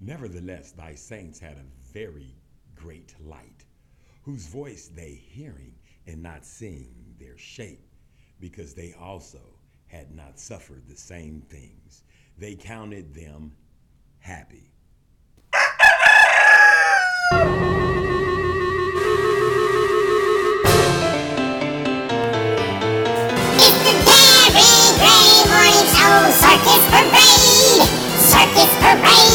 Nevertheless, thy saints had a very great light, whose voice they hearing and not seeing their shape, because they also had not suffered the same things. They counted them happy. Circus Parade! Circus Parade!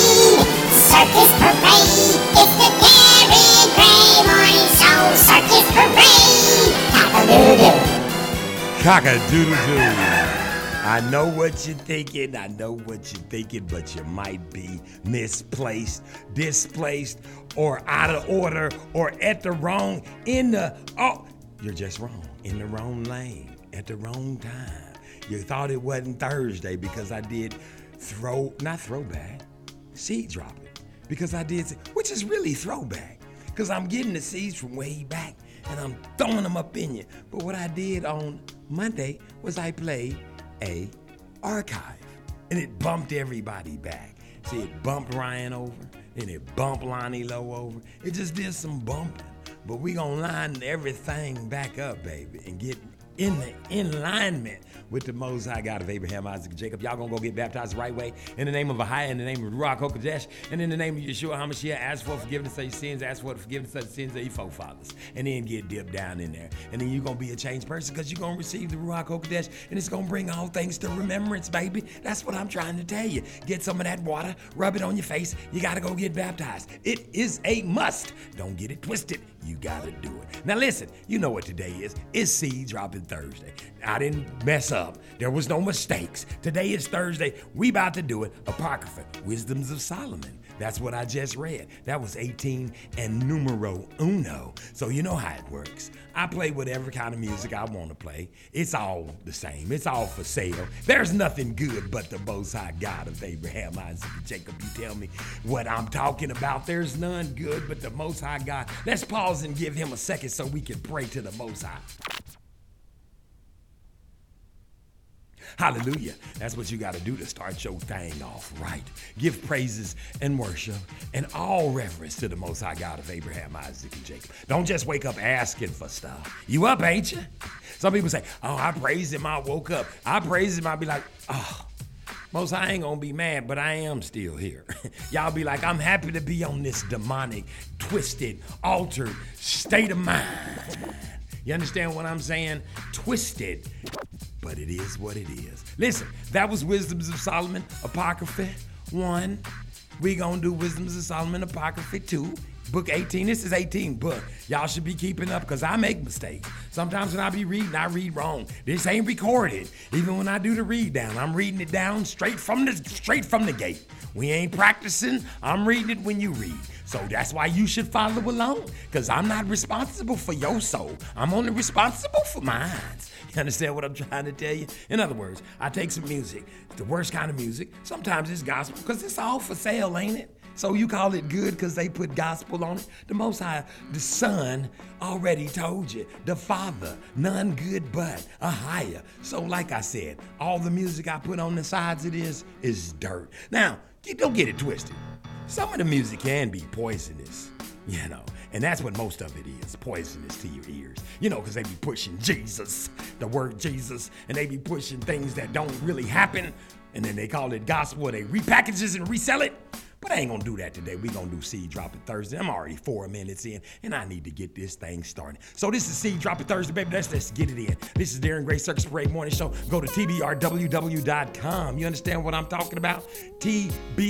Circus Parade! Cock-a-doodle-doo! I know what you're thinking. I know what you're thinking, but you might be misplaced, displaced, or out of order, or at the wrong in the oh, you're just wrong in the wrong lane at the wrong time. You thought it wasn't Thursday because I did throw, not throwback, seed dropping. Because I did, which is really throwback. Because I'm getting the seeds from way back and I'm throwing them up in you. But what I did on Monday was I played a archive and it bumped everybody back. See, it bumped Ryan over, and it bumped Lonnie Lowe over. It just did some bumping. But we gonna line everything back up, baby, and get in the in alignment with the Most High God of Abraham, Isaac, Jacob. Y'all gonna go get baptized the right way in the name of Ahia, in the name of Ruach HaKodesh, and in the name of Yeshua HaMashiach. Ask for forgiveness of your sins, ask for the forgiveness of the sins of your forefathers, and then get dipped down in there. And then you're gonna be a changed person because you're gonna receive the Ruach HaKodesh, and it's gonna bring all things to remembrance, baby. That's what I'm trying to tell you. Get some of that water, rub it on your face. You gotta go get baptized. It is a must. Don't get it twisted. You gotta do it. Now listen, you know what today is. It's seed dropping Thursday. I didn't mess up. There was no mistakes. Today is Thursday. We about to do it. Apocrypha, Wisdoms of Solomon. That's what I just read. That was 18 and numero uno. So you know how it works. I play whatever kind of music I want to play. It's all the same. It's all for sale. There's nothing good but the Most High God of Abraham, Isaac, and Jacob. You tell me what I'm talking about. There's none good but the Most High God. Let's pause and give him a second so we can pray to the Most High. Hallelujah. That's what you got to do to start your thing off right. Give praises and worship and all reverence to the Most High God of Abraham, Isaac, and Jacob. Don't just wake up asking for stuff. You up, ain't you? Some people say, Oh, I praised him. I woke up. I praised him. I'll be like, Oh, most I ain't gonna be mad, but I am still here. Y'all be like, I'm happy to be on this demonic, twisted, altered state of mind. You understand what I'm saying? Twisted, but it is what it is. Listen, that was Wisdoms of Solomon, Apocrypha 1. We gonna do Wisdoms of Solomon, Apocrypha 2. Book 18. This is 18 book. Y'all should be keeping up because I make mistakes. Sometimes when I be reading, I read wrong. This ain't recorded. Even when I do the read down, I'm reading it down straight from the straight from the gate. We ain't practicing. I'm reading it when you read. So that's why you should follow along. Because I'm not responsible for your soul. I'm only responsible for mine. You understand what I'm trying to tell you? In other words, I take some music, the worst kind of music. Sometimes it's gospel, because it's all for sale, ain't it? So you call it good because they put gospel on it? The Most High, the Son, already told you. The Father, none good but a higher. So, like I said, all the music I put on the sides of this is dirt. Now, don't get it twisted. Some of the music can be poisonous, you know, and that's what most of it is poisonous to your ears. You know, because they be pushing Jesus, the word Jesus, and they be pushing things that don't really happen, and then they call it gospel, they repackage it and resell it. But I ain't gonna do that today. We gonna do seed dropping Thursday. I'm already four minutes in, and I need to get this thing started. So this is seed dropping Thursday, baby. Let's let's get it in. This is Darren Gray Circus Parade Morning Show. Go to tbrww.com. You understand what I'm talking about? tbrww.com.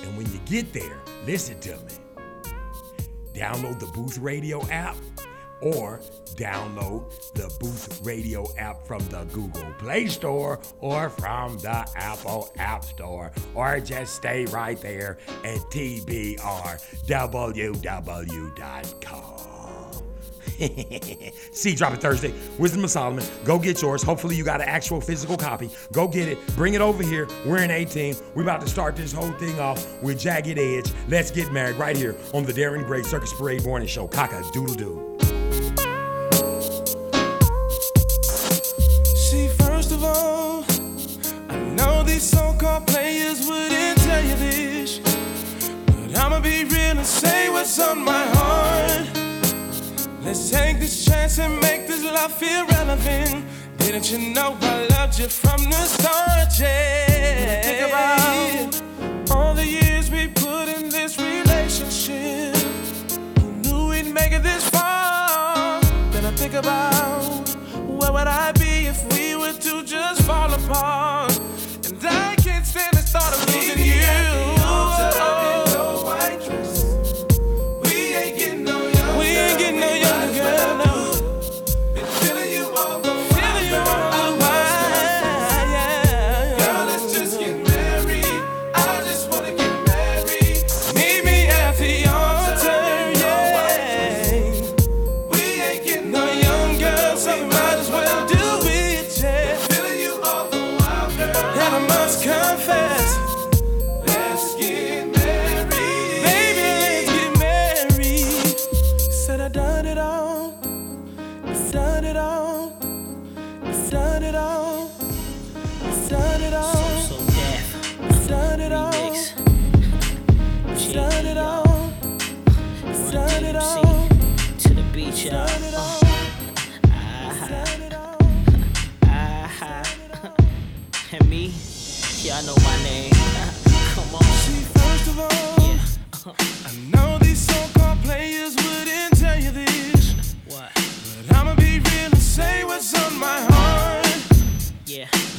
And when you get there, listen to me. Download the Booth Radio app or download the Booth Radio app from the Google Play Store or from the Apple App Store, or just stay right there at tbrww.com. See, drop it Thursday. Wisdom of Solomon. Go get yours. Hopefully, you got an actual physical copy. Go get it. Bring it over here. We're in 18. We're about to start this whole thing off with Jagged Edge. Let's get married right here on the Darren Gray Circus Parade Morning Show. Cock a doodle doo. players wouldn't tell you this, but I'ma be real and say what's on my heart. Let's take this chance and make this love feel relevant. Didn't you know I loved you from the start? Yeah. Think about all the years we put in this relationship. Who knew we'd make it this far? Then I think about where would I be if we were to just fall apart? sin I started losing you.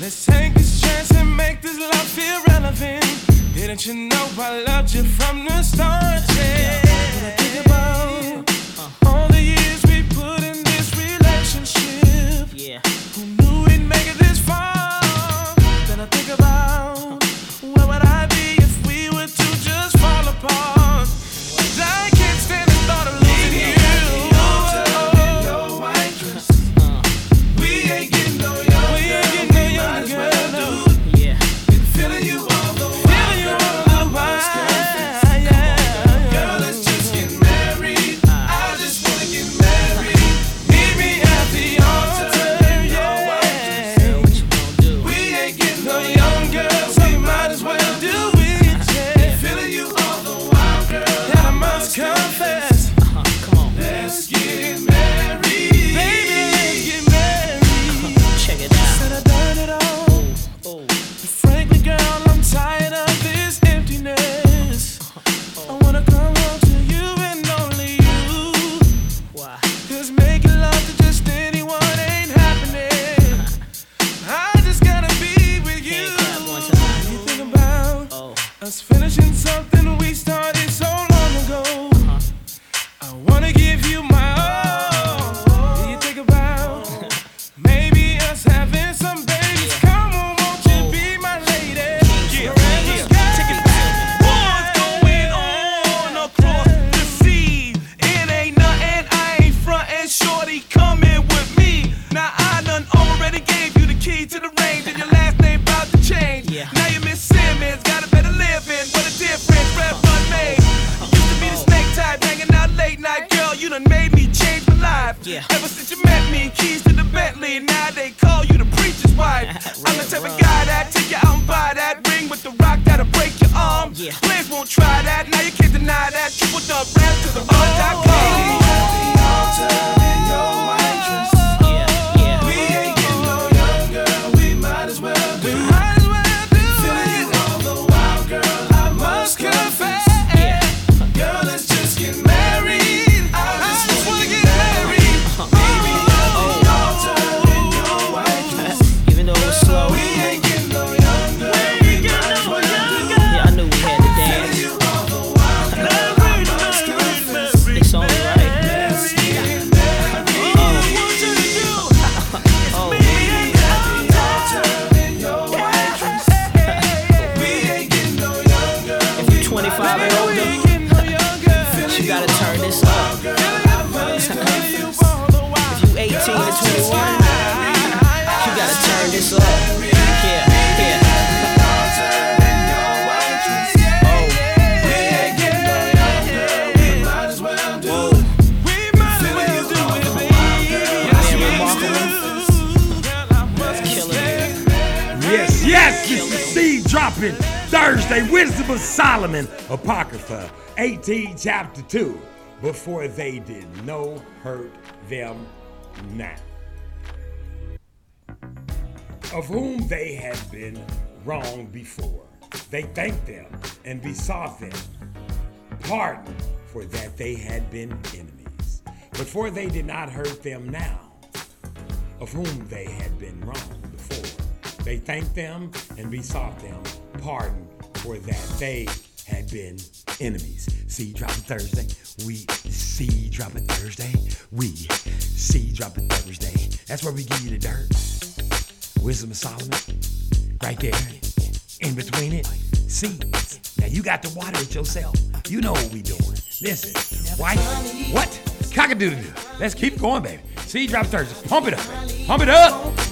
Let's take this chance and make this love feel relevant. Didn't you know I loved you from the start? Yeah. yeah. Did no hurt them not. Of whom they had been wrong before. They thanked them and besought them pardon for that they had been enemies. But for they did not hurt them now, of whom they had been wrong before. They thanked them and besought them pardon for that they had been enemies. See, Drop Thursday, we Seed it Thursday. We seed it Thursday. That's where we give you the dirt. Wisdom of Solomon. Right there. In between it. See, Now you got to water it yourself. You know what we doing. Listen. Why? What? cock-a-doody Let's keep going, baby. Seed drop Thursday. Pump it up. Pump it up.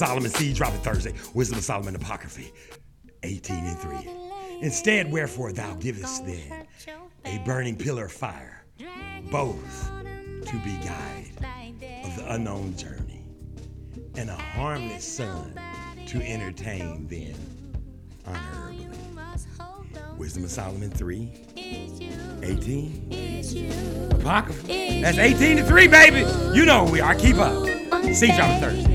Solomon Seed dropping Thursday. Wisdom of Solomon Apocryphy, 18 and 3. Instead, wherefore thou givest then a burning pillar of fire, both to be guide of the unknown journey, and a harmless son to entertain them honorably. Wisdom of Solomon 3, 18. Apocrypha. That's 18 to 3, baby. You know we are. Keep up. See you on Thursday.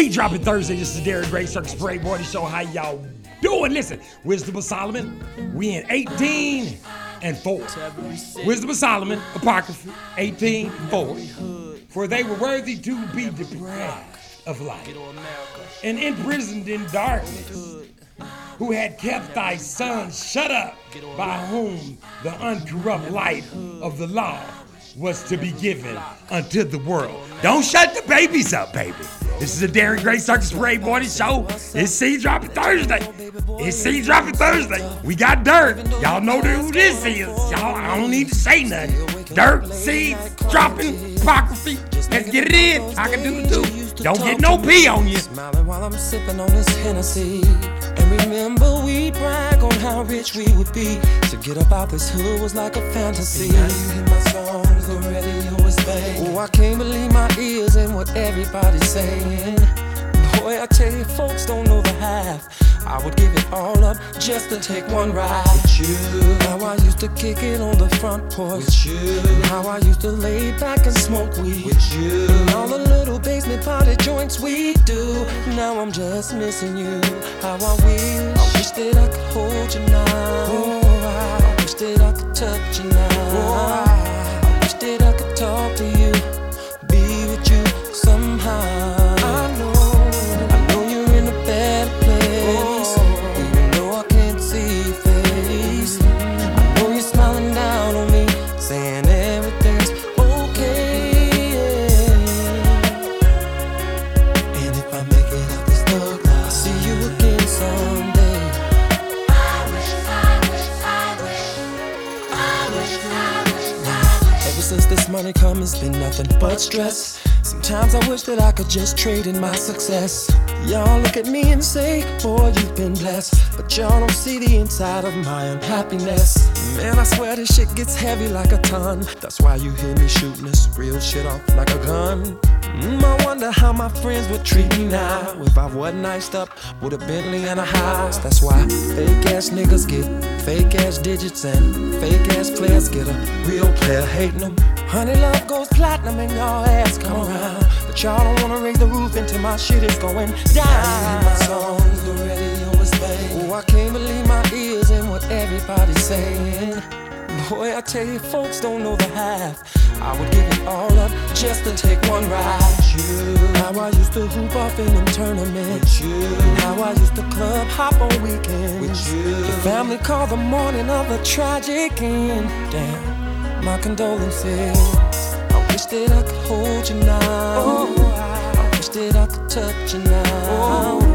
She dropping Thursday. This is Derek Gray Circus Parade Morning Show. How y'all doing? Listen, Wisdom of Solomon. We in 18 and 4. Wisdom of Solomon, Apocrypha, 18 4. For they were worthy to be deprived of life and imprisoned in darkness, who had kept thy son shut up, by whom the uncorrupt light of the law was to be given unto the world. Don't shut the babies up, baby. This is a Darren Gray Circus Parade Morning Show. It's Seed Dropping Thursday. It's Seed Dropping Thursday. We got dirt. Y'all know who this is. Y'all, I don't need to say nothing. Dirt, seeds, dropping, apocryphy. Let's get it in. I can do the two. Don't get no pee on you. Smiling while I'm sipping on this Hennessy. And remember, we brag on how rich we would be. To get up out this hood was like a fantasy. I can't believe my ears and what everybody's saying. Boy, I tell you, folks don't know the half. I would give it all up just to take one ride with you. How I used to kick it on the front porch with you. How I used to lay back and smoke weed with you. And all the little basement party joints we do. Now I'm just missing you. How I wish, I wish that I could hold you now. Oh, I wish that I could touch you now. Oh, talk to you, nothing but stress. Sometimes I wish that I could just trade in my success. Y'all look at me and say, Boy, you've been blessed. But y'all don't see the inside of my unhappiness. Man, I swear this shit gets heavy like a ton. That's why you hear me shooting this real shit off like a gun. Mm, I wonder how my friends would treat me now if I wasn't iced up with a Bentley and a house. That's why fake ass niggas get fake ass digits and fake ass players get a real player hating them. Honey, love goes platinum and y'all ass come around. But y'all don't wanna raise the roof until my shit is going down. My songs, the radio is playing. Oh, I can't believe my ears and what everybody's saying. Boy, I tell you, folks don't know the half. I would give it all up just to take one ride. You, how I used to hoop off in them tournaments. You, how I used to club hop on weekends. With you, your family called the morning of a tragic end. Damn, my condolences. I wish that I could hold you now. Oh, I wish that I could touch you now. I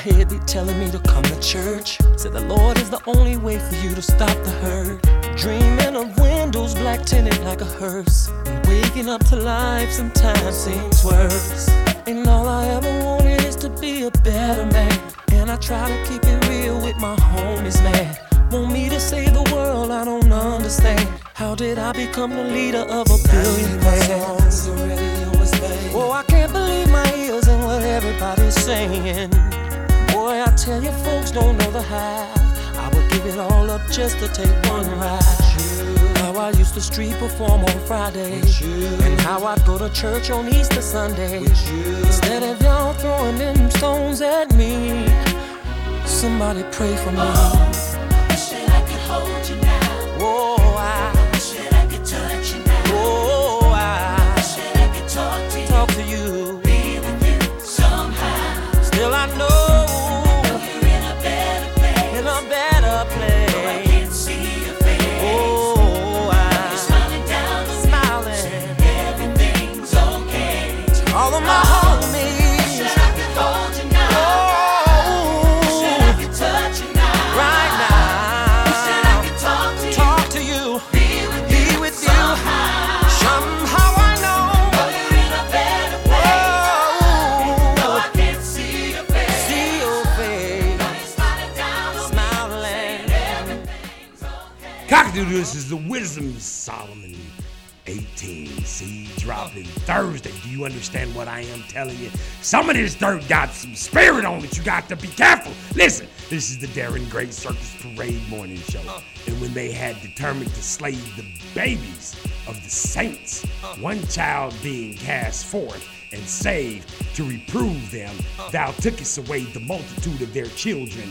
head be telling me to come to church. Said the Lord is the only way for you to stop the hurt. Dreaming of windows black tinted like a hearse. And waking up to life sometimes seems worse. And all I ever wanted is to be a better man. And I try to keep it real with my homies, man. Want me to save the world, I don't understand. How did I become the leader of a billion man? Oh, I can't believe my ears and what everybody's saying. Boy, I tell you, folks don't know the half. I would give it all up just to take one ride. How I used to street perform on Friday, and how I'd go to church on Easter Sunday. Instead of y'all throwing them stones at me, somebody pray for me. Wish This is the Wisdom Solomon 18 seed dropping Thursday. Do you understand what I am telling you? Some of this dirt got some spirit on it. You got to be careful. Listen, this is the Darren Gray Circus Parade morning show. And when they had determined to slay the babies of the saints, one child being cast forth and saved to reprove them, thou tookest away the multitude of their children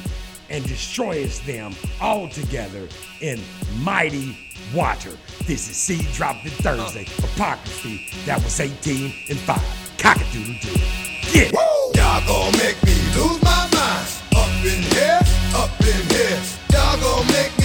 and destroyest them altogether in mighty water. This is Seed Dropping Thursday, Apocryphy. That was 18 and 5. Cockadoodle doo. Get it. Y'all gon' make me lose my mind. Up in here, up in here. Y'all gon' make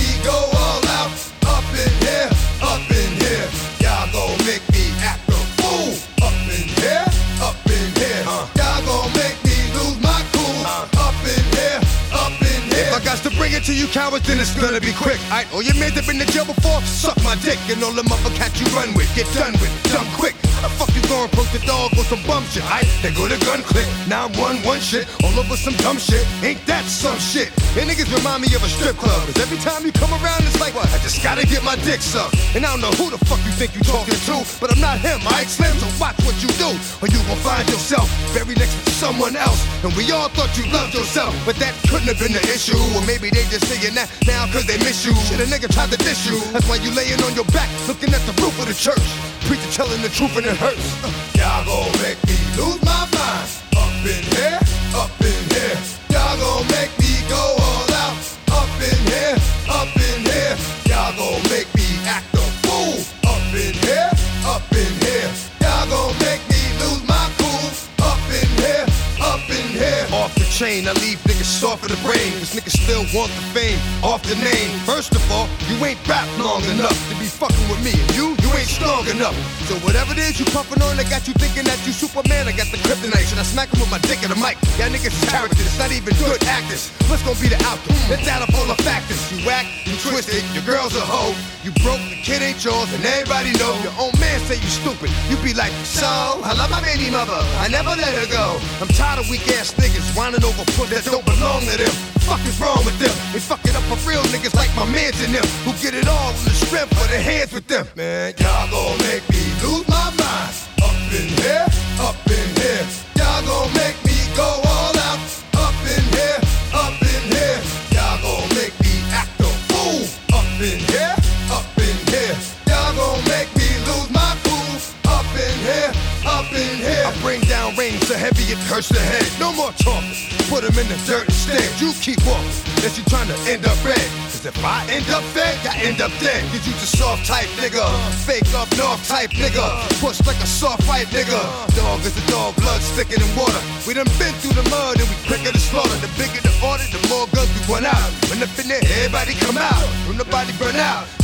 bring it to you cowards, then it's gonna be quick. Alright, all your men that been to jail before, suck my dick. And all the other cats you run with, get done with, done quick. The fuck you going post the dog on some bum shit? Alright, they go to gun click. Now I'm one one shit, all over some dumb shit. Ain't that some shit? And niggas remind me of a strip club. Cause every time you come around, it's like, what? I just gotta get my dick sucked. And I don't know who the fuck you think you talking to, but I'm not him, alright, Slim? So watch what you do, or you gon' find yourself buried next to someone else. And we all thought you loved yourself, but that couldn't have been the issue. Or maybe they just saying that now cause they miss you. Shit, a nigga tried to diss you. That's why you laying on your back, looking at the roof of the church. Preacher telling the truth and it hurts. Y'all gon' make me lose my mind. Up in here, up in here. Y'all gon' make me go all out. Up in here, up in here. Y'all gon' make me act a fool. Up in here, up in here. Y'all gon' make me lose my cool. Up in here, up in here. Off the chain, I leave niggas soft of the brain. Cause niggas still want the fame off the name. First of all, you ain't rap long enough to be fucking with me. And you ain't strong enough. So whatever it is you puffin' on, I got you thinking that you Superman. I got the kryptonite. Should I smack him with my dick in the mic? Y'all niggas is characters, not even good actors. What's gonna be the outcome? It's out of all the factors. You whack, you twisted, your girl's a hoe. You broke, the kid ain't yours, and everybody know. Your own man say you stupid. You be like, so, I love my baby mother. I never let her go. I'm tired of weak ass niggas whining over foot that don't belong to them. Fuck is wrong with them? They fuck it up for real niggas like my mans and them who get it all in the strength for their hands with them. Man, y'all gon' make me lose my mind. Up in here, up in here. Heavy it hurts the head. No more talking. Put them in the dirt instead. You keep walking. Unless you trying to end up red. Cause if I end up fed, I end up dead. Cause you just soft type nigga. Fake up north type nigga. Push like a soft fight nigga. Dog is a dog, blood thicker than water. We done been through the mud and we quicker to slaughter. The bigger the order, the more guns we run out. When up in everybody come out. When nobody burn out.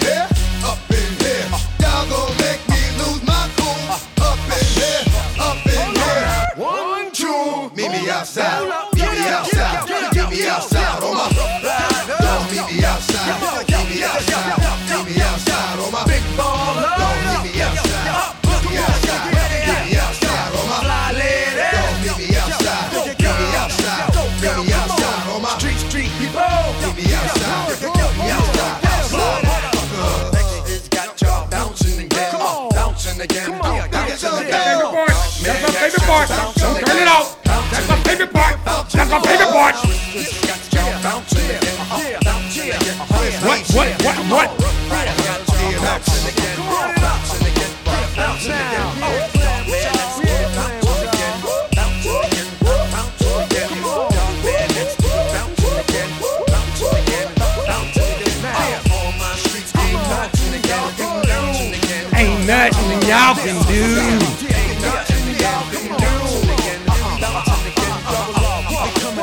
outside. Me outside. Get me outside on my. Don't me outside. Get me outside. Me outside on my. Big. Don't me outside. Me outside. Me outside on my. Fly. Don't me outside. Me outside. Me outside my. Street street people. Me outside. Me outside. Outside. Bouncing again. Bouncing again. That's my favorite part. Don't turn it off. Ain't nothing y'all can do. Ain't nothing y'all can do.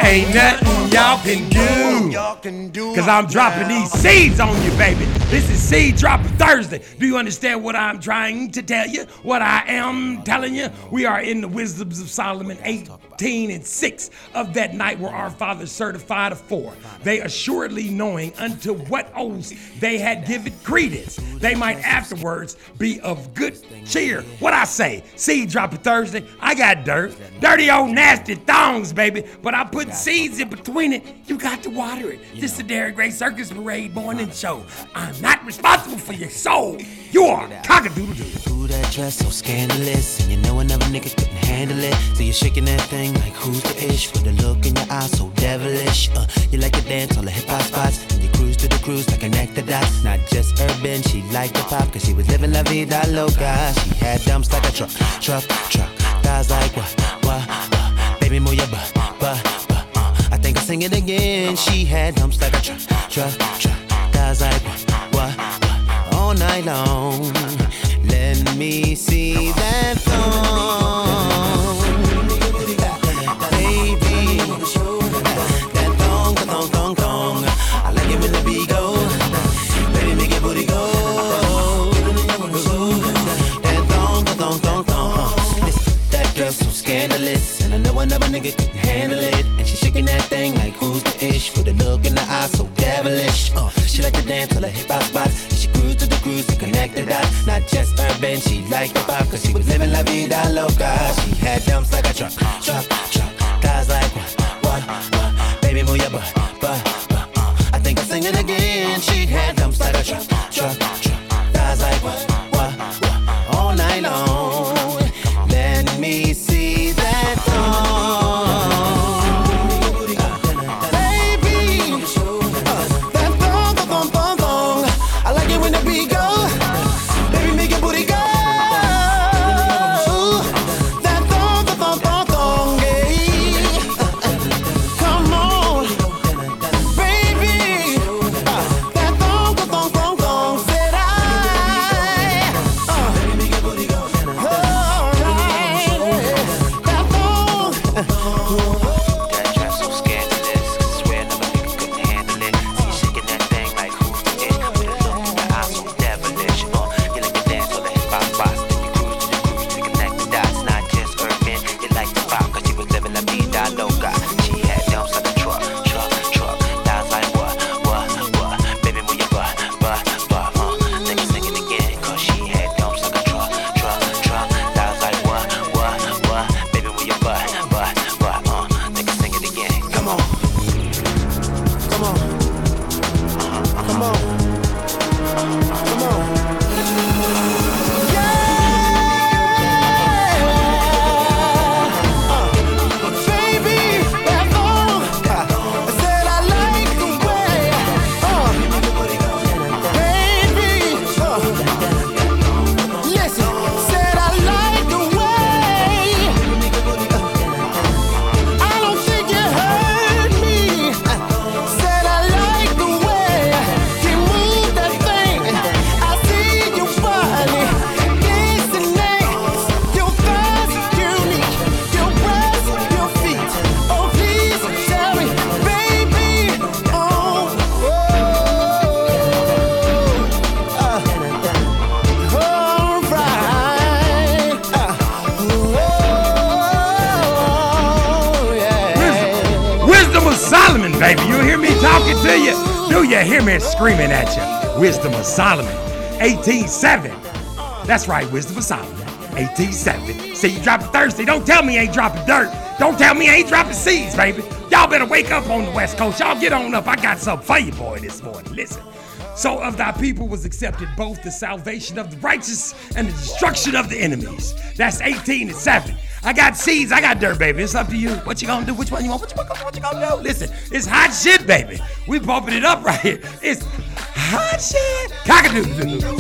ain't nothing Y'all can do Cause I'm dropping these seeds on you, baby. This is Seed Dropping Thursday. Do you understand what I'm trying to tell you? What I am telling you? We are in the Wisdoms of Solomon 18 and 6 of that night where our father certified a four. They assuredly knowing unto what oaths they had given credence, they might afterwards be of good cheer. What I say? Seed Dropping Thursday. I got dirt. Dirty old nasty thongs, baby. But I put seeds in between it. You got to water it. This is the Derek Gray Circus Parade morning show. I'm not responsible for your soul. You are cockadoodle doo. Ooh, that dress so scandalous. And you know another nigga couldn't handle it. So you're shaking that thing like who's the ish? With a look in your eyes so devilish. Uh, you like to dance on the hip hop spots. And you cruise to the cruise like an actor dots. Not just urban, she liked the pop. Cause she was living la vida loca. She had dumps like a truck, truck, truck. Guys like what, what, what? Baby, move your butt, butt, sing it again. She had dumps like a truck, truck, truck. Guys like what, what, what? All night long. Let me see look in the eye so devilish. Uh, she like to dance till the hip hop spots. She cruise to the cruise to connect the dots. Not just urban, she liked the pop, cause she was living la vida loca. She had dumps like a truck, truck, Solomon. eighteen seven. That's right, Wisdom of Solomon. eighteen seven. Say See, you dropping thirsty? Don't tell me ain't dropping dirt. Don't tell me ain't dropping seeds, baby. Y'all better wake up on the West Coast. Y'all get on up. I got something for you, boy, this morning. Listen. So of thy people was accepted both the salvation of the righteous and the destruction of the enemies. That's 18 and 7. I got seeds, I got dirt, baby. It's up to you. What you gonna do? Which one you want? What you, what you gonna do? Listen, it's hot shit, baby. We bumping it up right here. It's 对不对。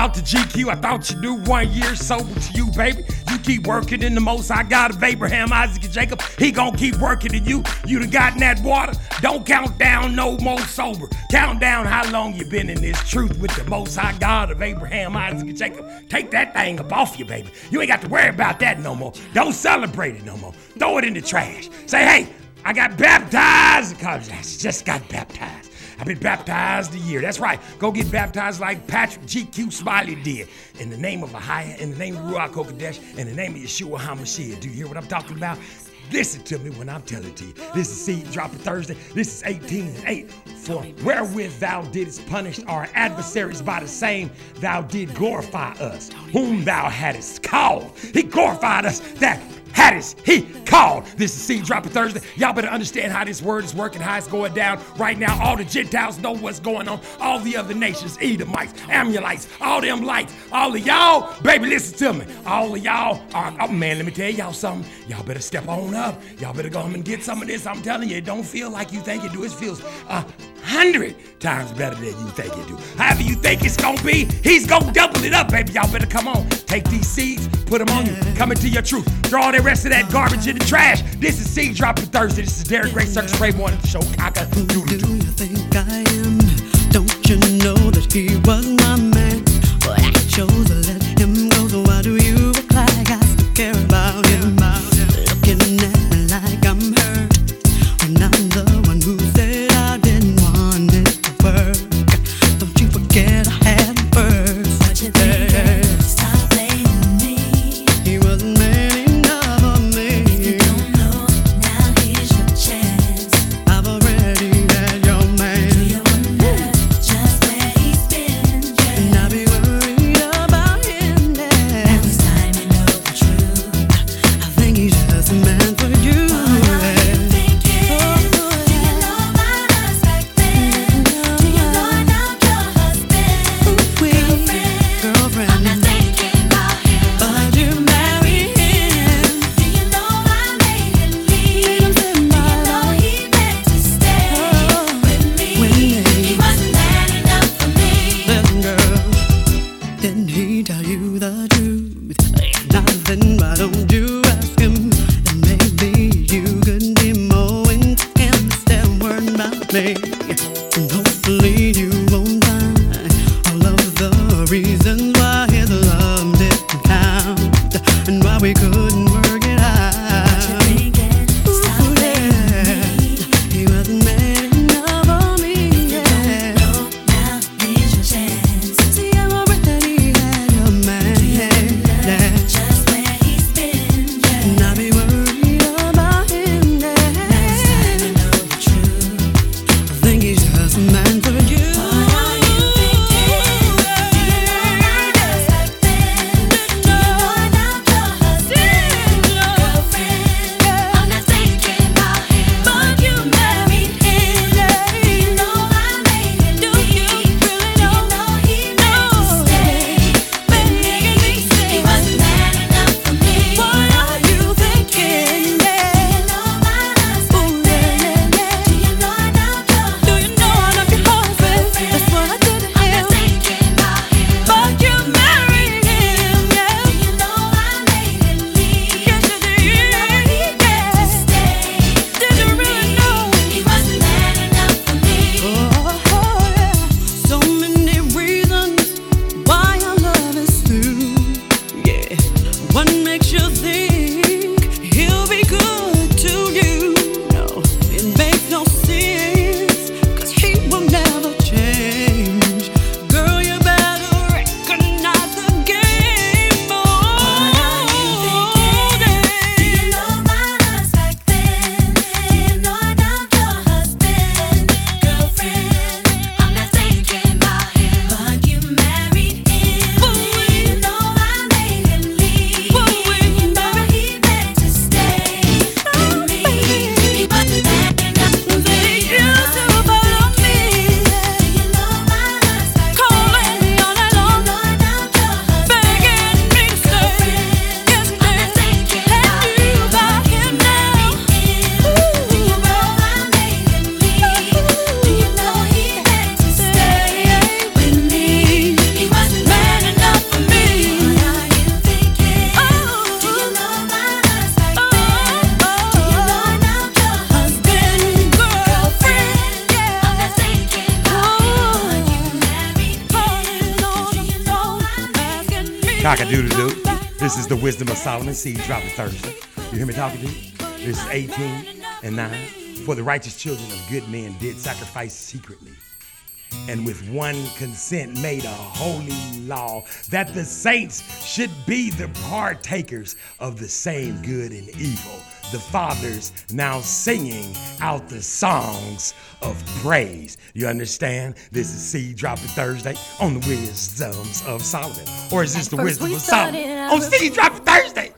out to GQ. I thought you knew one year sober to you, baby. You keep working in the most I got of Abraham, Isaac, and Jacob. He gonna keep working in you. You done gotten that water. Don't count down no more sober. Count down how long you been in this truth with the most high God of Abraham, Isaac, and Jacob. Take that thing up off you, baby. You ain't got to worry about that no more. Don't celebrate it no more. Throw it in the trash. Say, hey, I got baptized. Cause I Just got baptized. I've been baptized a year. That's right. Go get baptized like Patrick G.Q. Smiley did. In the name of Ahiah, in the name of Ruach Kodesh, in the name of Yeshua HaMashiach. Do you hear what I'm talking about? Listen to me when I'm telling to you. This is Seed Dropper Thursday. This is 18 and 8. For wherewith thou didst punish our adversaries by the same, thou did glorify us, whom thou hadst called. He glorified us that how is he called? This is Seed Dropper Thursday. Y'all better understand how this word is working, how it's going down. Right now, all the Gentiles know what's going on. All the other nations, Edomites, Amulites, all them lights, all of y'all, baby, listen to me. All of y'all, are, oh man, let me tell y'all something. Y'all better step on up. Y'all better go home and get some of this. I'm telling you, it don't feel like you think it do. It feels uh, hundred times better than you think it do. However you think it's gonna be, he's gonna double it up, baby. Y'all better come on. Take these seeds, put them on you. Come into your truth. Throw all the rest of that garbage in the trash. This is Seed Dropping Thursday. This is Derek Gray Circus Ray Morning Show. Cocker do you think I am? Don't you know that he was my man? Solomon, seed dropping Thursday. You hear me talking to you? This is 18 and 9. For the righteous children of good men did sacrifice secretly. And with one consent made a holy law that the saints should be the partakers of the same good and evil. The fathers now singing out the songs of praise. You understand? This is Seed Dropping Thursday on the Wisdoms of Solomon. Or is this the Wisdom of Solomon on Seed Dropping Thursday?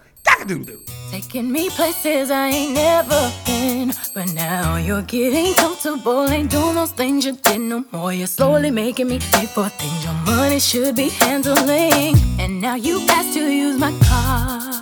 Taking me places I ain't never been. But now you're getting comfortable. Ain't doing those things you did no more. You're slowly mm. making me pay for things your money should be handling. And now you ask to use my car.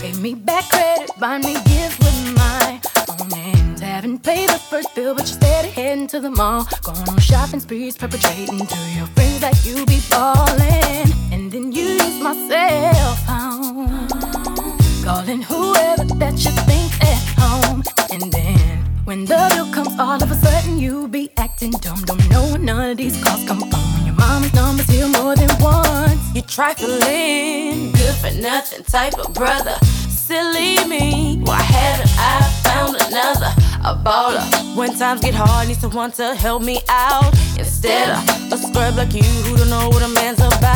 Gave me back credit, buy me gifts with names. Haven't paid the first bill, but you're steady heading to the mall. Going on shopping sprees, perpetrating to your friends that you be ballin'. And then you use my cell phone. Calling whoever that you think at home. And then when the bill comes, all of a sudden you be acting dumb. Don't know where none of these calls come from. When your mama's number's here more than once. You trifling, good for nothing type of brother. Me, why haven't I found another? A baller. When times get hard, need someone to help me out. Instead of a scrub like you who don't know what a man's about.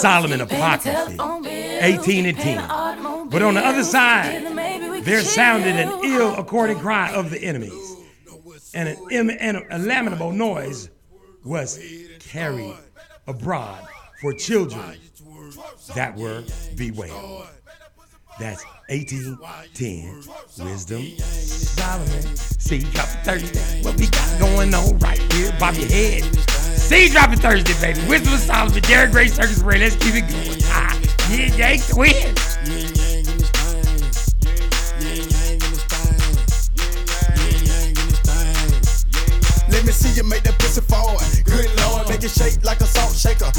Solomon Apocrypha, 18 and Do you pay 10. But on the other side, Then maybe we could there sounded an ill according cry of the enemies, and an, and a lamentable noise was carried abroad for children that were bewailed. That's 1810 Wisdom Solomon. See, drop Thursday. What we got going on right here? Bob your head. See, dropping Thursday, baby. Wisdom of Solomon, Derek Gray Circus Parade. Let's keep it going. Ah, yeah, yank the win. Let me see you make that pussy forward. Good lord, make it shake like a salt shaker.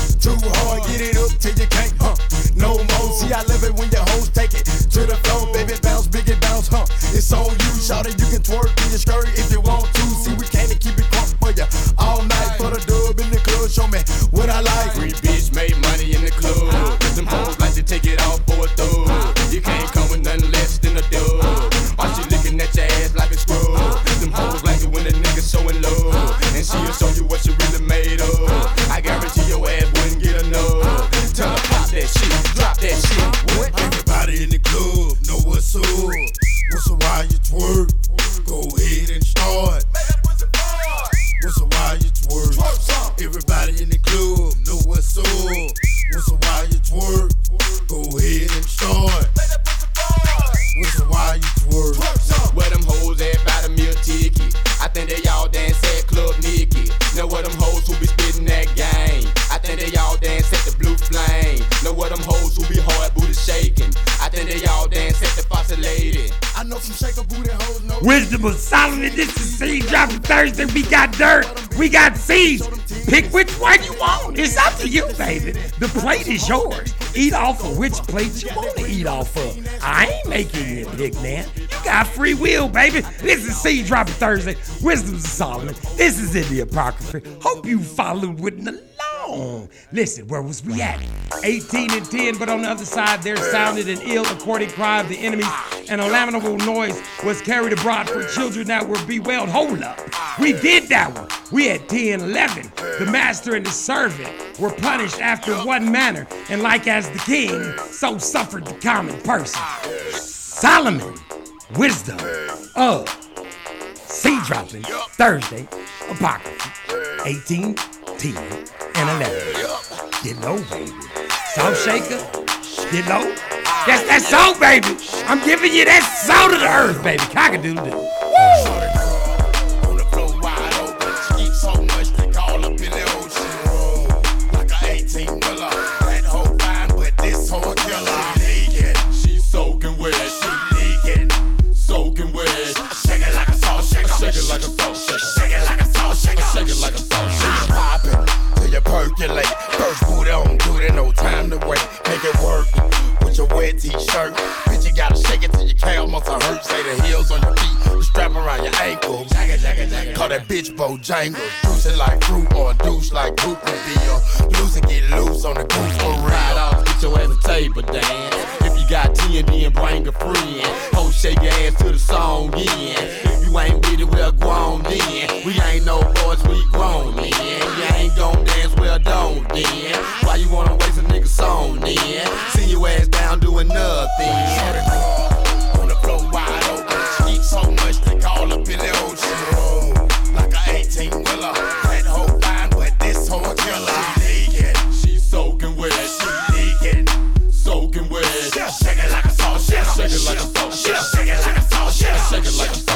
We got seeds. Pick which one you want. It's up to you, baby. The plate is yours. Eat off of which plate you want to eat off of. I ain't making you pick, man. You got free will, baby. This is Seed Dropping Thursday. Wisdom of Solomon. This is in the Apocrypha. Hope you followed with Listen, where was we at? 18 and 10, but on the other side, there sounded an ill according cry of the enemies, and a lamentable noise was carried abroad for children that were bewailed. Hold up. We did that one. We had 10, 11. The master and the servant were punished after one manner, and like as the king, so suffered the common person. Solomon, wisdom of Seed dropping Thursday, Apocrypha, 18, 10, and 11. Get low, baby. Salt shaker, get low. That's that salt, baby. I'm giving you that salt of the earth, baby. Cockadoodle doo. Percolate. First booty on duty, no time to wait. Make it work with your wet t-shirt. Bitch, you gotta shake it till your calf muscle hurt. Say the heels on your feet, strap around your ankles. Call that bitch Bojangles. Juice it like fruit or douche like Poop Deal. Loose and get loose on the goose for Ride off, get your ass a table dance. Got T and bring a friend. Ho, shake your ass to the song in. If you ain't with it, well, grown then. We ain't no boys, we grown then. You ain't gon' dance, well, don't then. Why you wanna waste a nigga's song then? See your ass down doing nothing. On the floor wide open. Eat so much they call up in ocean. Like a 18 wheeler. That hoe fine, but this a killer. Shake it like a salt shaker. Shake it like a salt shaker. Shake it like a salt shaker. Shake it like a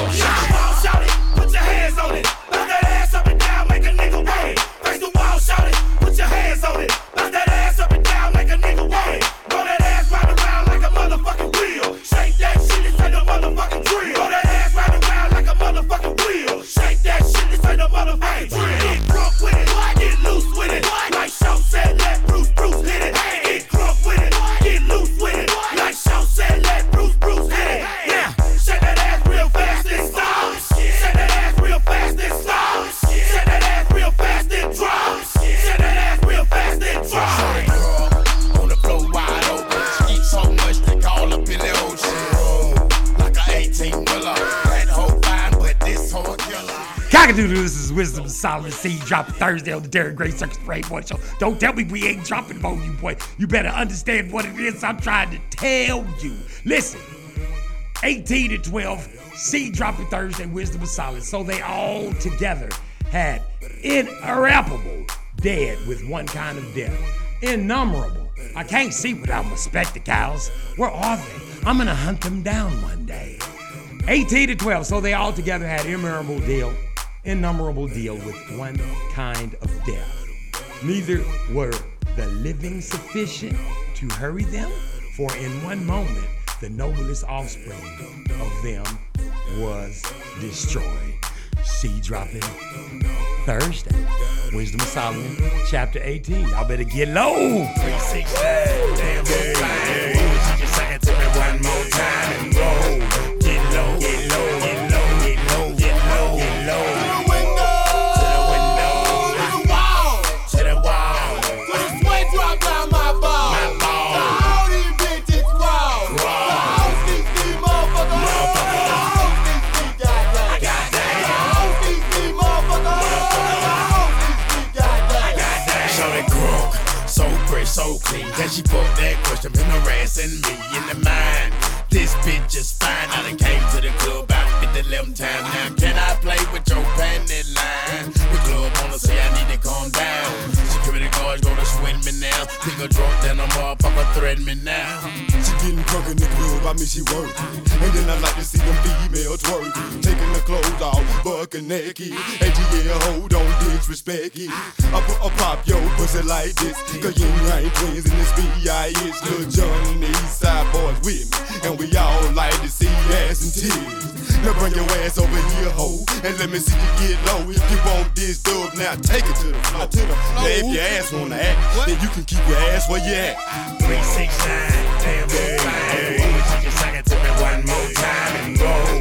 Cockadoodle, this is Wisdom Solomon Seed dropping Thursday on the Derek Gray Circus Parade Boy Show. Don't tell me we ain't dropping more, you boy. You better understand what it is I'm trying to tell you. Listen, 18 to 12, Seed dropping Thursday, Wisdom Solomon. So they all together had inirreparable dead with one kind of death. Innumerable. I can't see without my spectacles. Where are they? I'm gonna hunt them down one day. 18 to 12, so they all together had innumerable deal, innumerable deal with one kind of death. Neither were the living sufficient to hurry them, for in one moment the noblest offspring of them was destroyed. Seed dropping Thursday. Wisdom of Solomon, chapter 18. Y'all better get low. Damn, fine. She just to me one more time she fuck that question? Been harassing me in the mind. This bitch is fine. I done came to the club about 50 11 times. Now, Nigga drunk, then a motherfucker threaten me now. She getting drunk in the club, I mean she working. And then I like to see them females twerking. Taking the clothes off, bucking naked. And hold on, disrespect it. I, pu- I pop yo pussy like this. Cause you ain't twins in this B.I.S. Lil Jon and the East Side boys with me. And we all like to see ass and titties. Now bring your ass over here, ho. And let me see you get low. If you want this dub, now take it to the floor. To the floor. Now if your ass wanna act, then you can keep your ass where you at. 369, damn good. Hey, you can suck it to me one more time and go.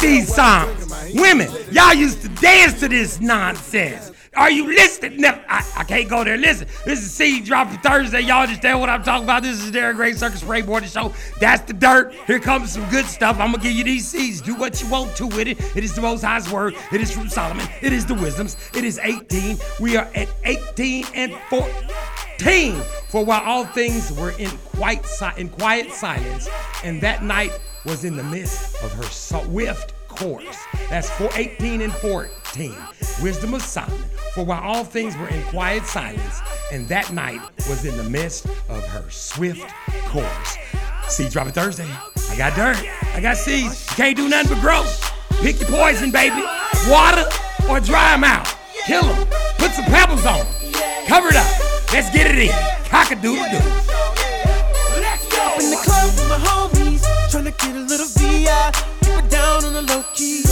These songs. Women, y'all used to dance to this nonsense. Are you listening? No, I, I can't go there. Listen, this is Seed Dropping Thursday. Y'all understand what I'm talking about? This is Derek Gray Circus Morning Show. That's the dirt. Here comes some good stuff. I'm gonna give you these seeds. Do what you want to with it. It is the Most High's word. It is from Solomon. It is the wisdoms. It is 18. We are at 18 and 14. For while all things were in quite si- in quiet silence, and that night was in the midst of her swift course. That's for 18 and 14. Wisdom of Solomon. For while all things were in quiet silence, and that night was in the midst of her swift course. Seeds dropping Thursday. I got dirt. I got seeds. Can't do nothing but grow. Pick your poison, baby. Water or dry them out. Kill them. Put some pebbles on them. Cover it up. Let's get it in. Cock-a-doodle-doo. Up in the club with my homies, tryna get a little VI. Keep it down on the low key.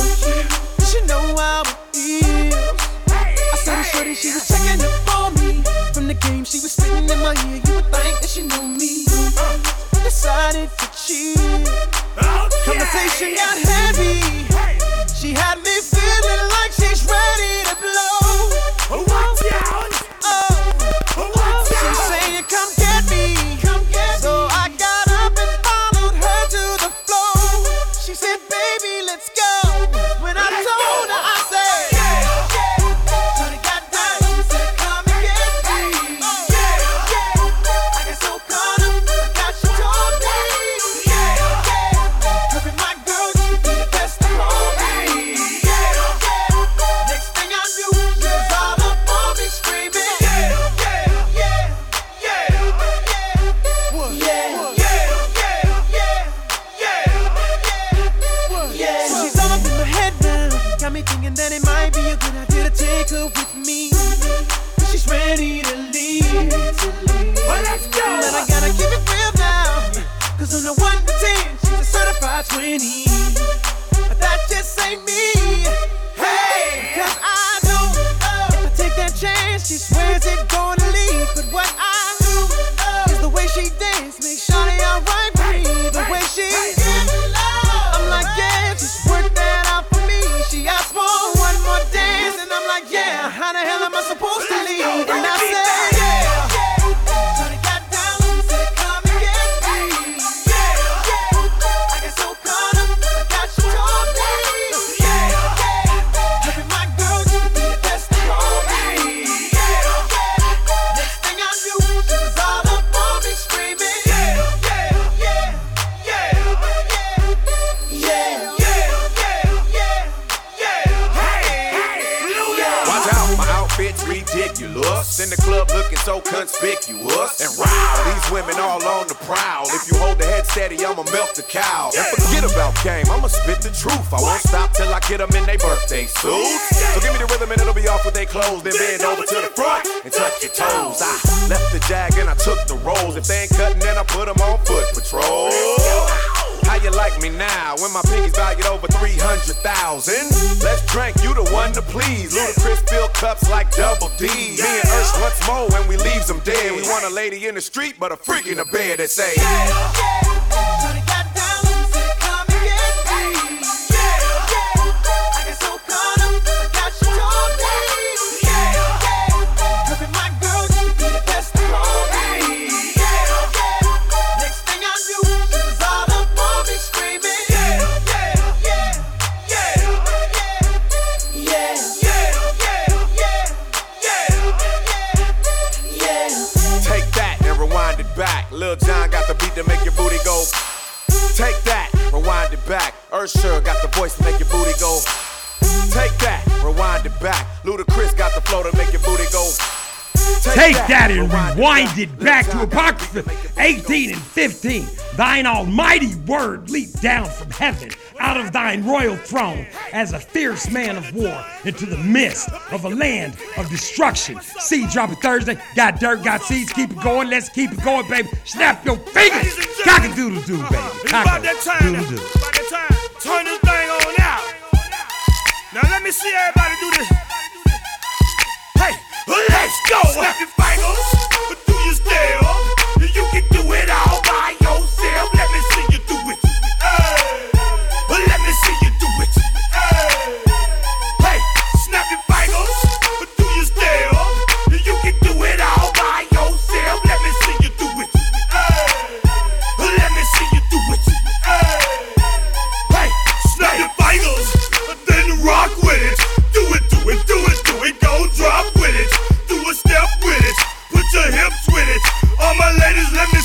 She know how it feels. I saw the shorty, she was checking up on me. From the game, she was spitting in my ear. You would think that she knew me. Decided to cheat. Conversation got heavy. She had me feeling like she's ready in the bed it back to Apocrypha 18 and 15. Thine almighty word leaped down from heaven out of thine royal throne as a fierce man of war into the midst of a land of destruction. Seed dropping Thursday. Got dirt, got seeds. Keep it going. Let's keep it going, baby. Snap your fingers. Cock a doodle doo, baby. It's about that time. now. Cock-a-doodle-doo. It's about that time. Turn this thing on out. Now let me see everybody do this. Hey, let's go. Snap your fingers. Your ladies, let me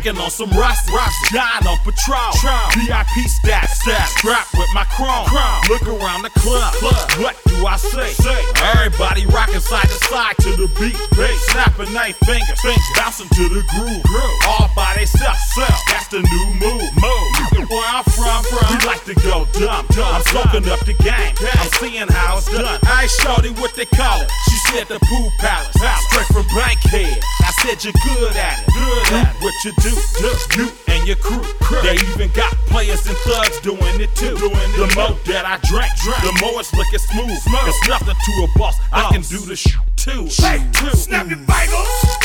Drinking on some rust, John on patrol. VIP stats, stats, strapped with my chrome. Look around the club, what do I say? say. Everybody rocking side to side to the beat. Snapping their fingers, bouncing to the groove. All by themselves, that's the new move. Move. Where I'm from, from, we like to go dumb. I'm soaking up the game. What you do, do, you and your crew. They even got players and thugs doing it too. the more that I drink, the more it's looking smooth. It's nothing to a boss. I can do the sh too. Hey, too. snap your fingers,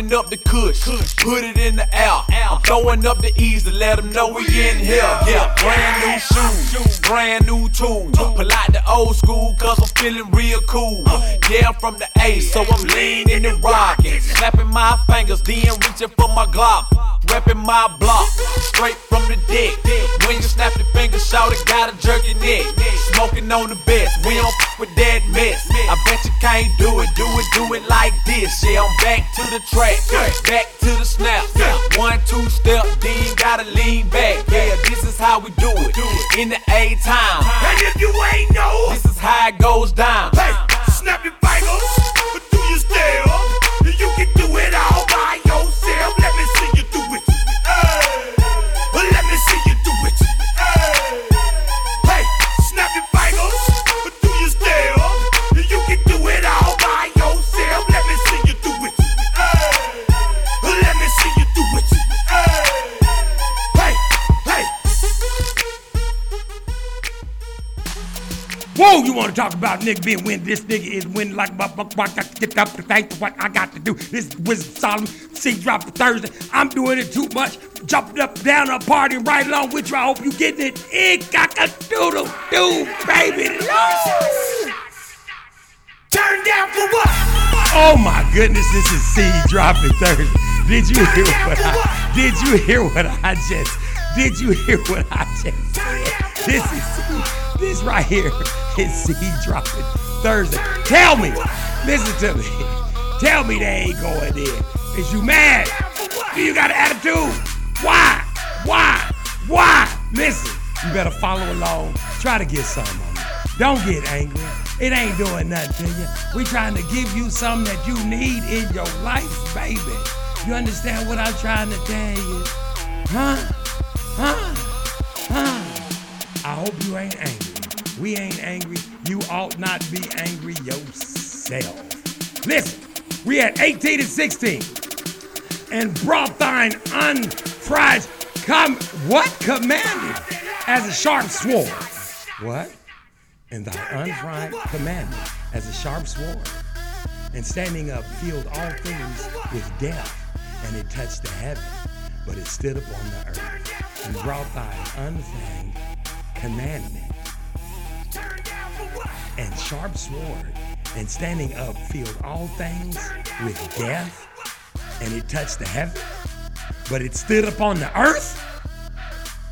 Up the kush, put it in the air. I'm throwing up the ease to let them know we in here. Yeah, brand new shoes, brand new tools. Pull out the old school, cause I'm feeling real cool. Yeah, I'm from the A, so I'm leaning and rocking. Snapping my fingers, then reaching for my Glock. Reppin' my block, straight from the dick. When you snap your fingers, shout it, gotta jerk your neck. Smoking on the best, we don't f with that mess. I bet you can't do it, do it, like this. Yeah, I'm back to the track, back to the snap. One, two step, then gotta lean back. Yeah, this is how we do it. in the A time. And if you ain't know, this is how it goes down. Talk about nigga being win? This nigga is winning like what, what, I get up to thank for what I got to do. This was Solomon Seed drop Thursday. I'm doing it too much. Jumping up, down, a party right along with you. I hope you getting it. It got a doodle doo, baby. Lord. Turn down for what? Oh my goodness, this is Seed dropping Thursday. Did you hear what I did you hear what I just did you hear what I said? This is This right here is Seed dropping Thursday. Tell me, listen to me. Tell me they ain't going in. Is you mad? Do you got an attitude? Why? Why? Why? Listen, you better follow along. Try to get something on me. Don't get angry. It ain't doing nothing to you. We trying to give you something that you need in your life, baby. You understand what I'm trying to tell you? Huh? Huh? Huh? I hope you ain't angry. We ain't angry. You ought not be angry yourself. Listen, we had 18 and 16. And brought thine unfried com what commanded as a sharp sword. What? And thy unfried commanded as a sharp sword. And standing up filled all things with death, and it touched the heaven, but it stood upon the earth, and brought thine unfanged commandment and sharp sword, and standing up filled all things with death, and it touched the heaven, but it stood upon the earth.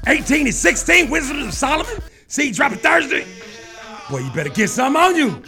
18 and 16, Wisdom of Solomon. See, dropping Thursday. Boy, you better get some on you.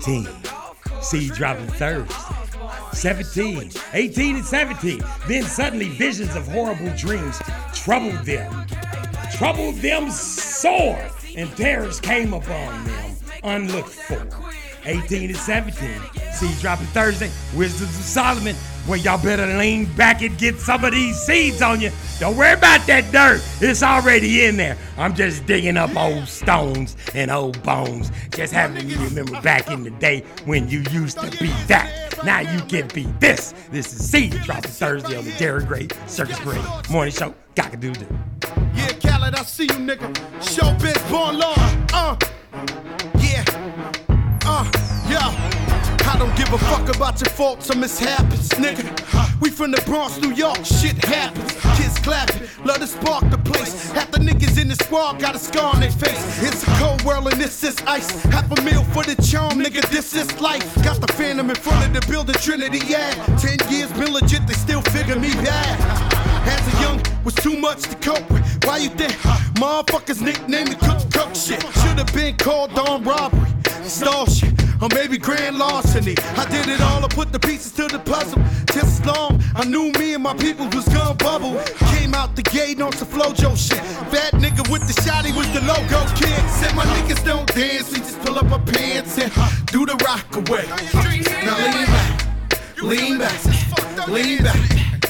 18. Seed dropping Thursday. 17, 18 and 17. Then suddenly visions of horrible dreams troubled them. Troubled them sore, and terrors came upon them unlooked for. 18 and 17. Seed dropping Thursday. Wisdoms of Solomon, Well, y'all better lean back and get some of these seeds on you. Don't worry about that dirt. It's already in there. I'm just digging up old stones and old bones. Just having you remember back in the day when you used to be that. Now you can be this. This is Seed dropping Thursday on the Derek Gray Circus Parade Morning Show. Cock-a-doodle. Yeah, Khaled, I see you, nigga. Show Showbiz, born law. Uh, yeah. I don't give a fuck about your faults or mishaps, nigga. We from the Bronx, New York, shit happens. Kids clapping, love to spark the place. Half the niggas in the squad got a scar on their face. It's a cold world and this is ice. Half a meal for the charm, nigga, this is life. Got the phantom in front of the building, Trinity, yeah. Ten years been legit, they still figure me bad. As a young, was too much to cope with. Why you think motherfuckers nickname me cook cook shit? Should've been called on robbery, stall shit, or maybe grand larceny. I did it all, I put the pieces to the puzzle. Just as long I knew me and my people was gonna bubble. Came out the gate on some Flo-Jo shit. Fat nigga with the shotty was the logo kid. Said my niggas don't dance, we just pull up our pants and do the rock away. Now lean back, lean back, lean back. Lean back,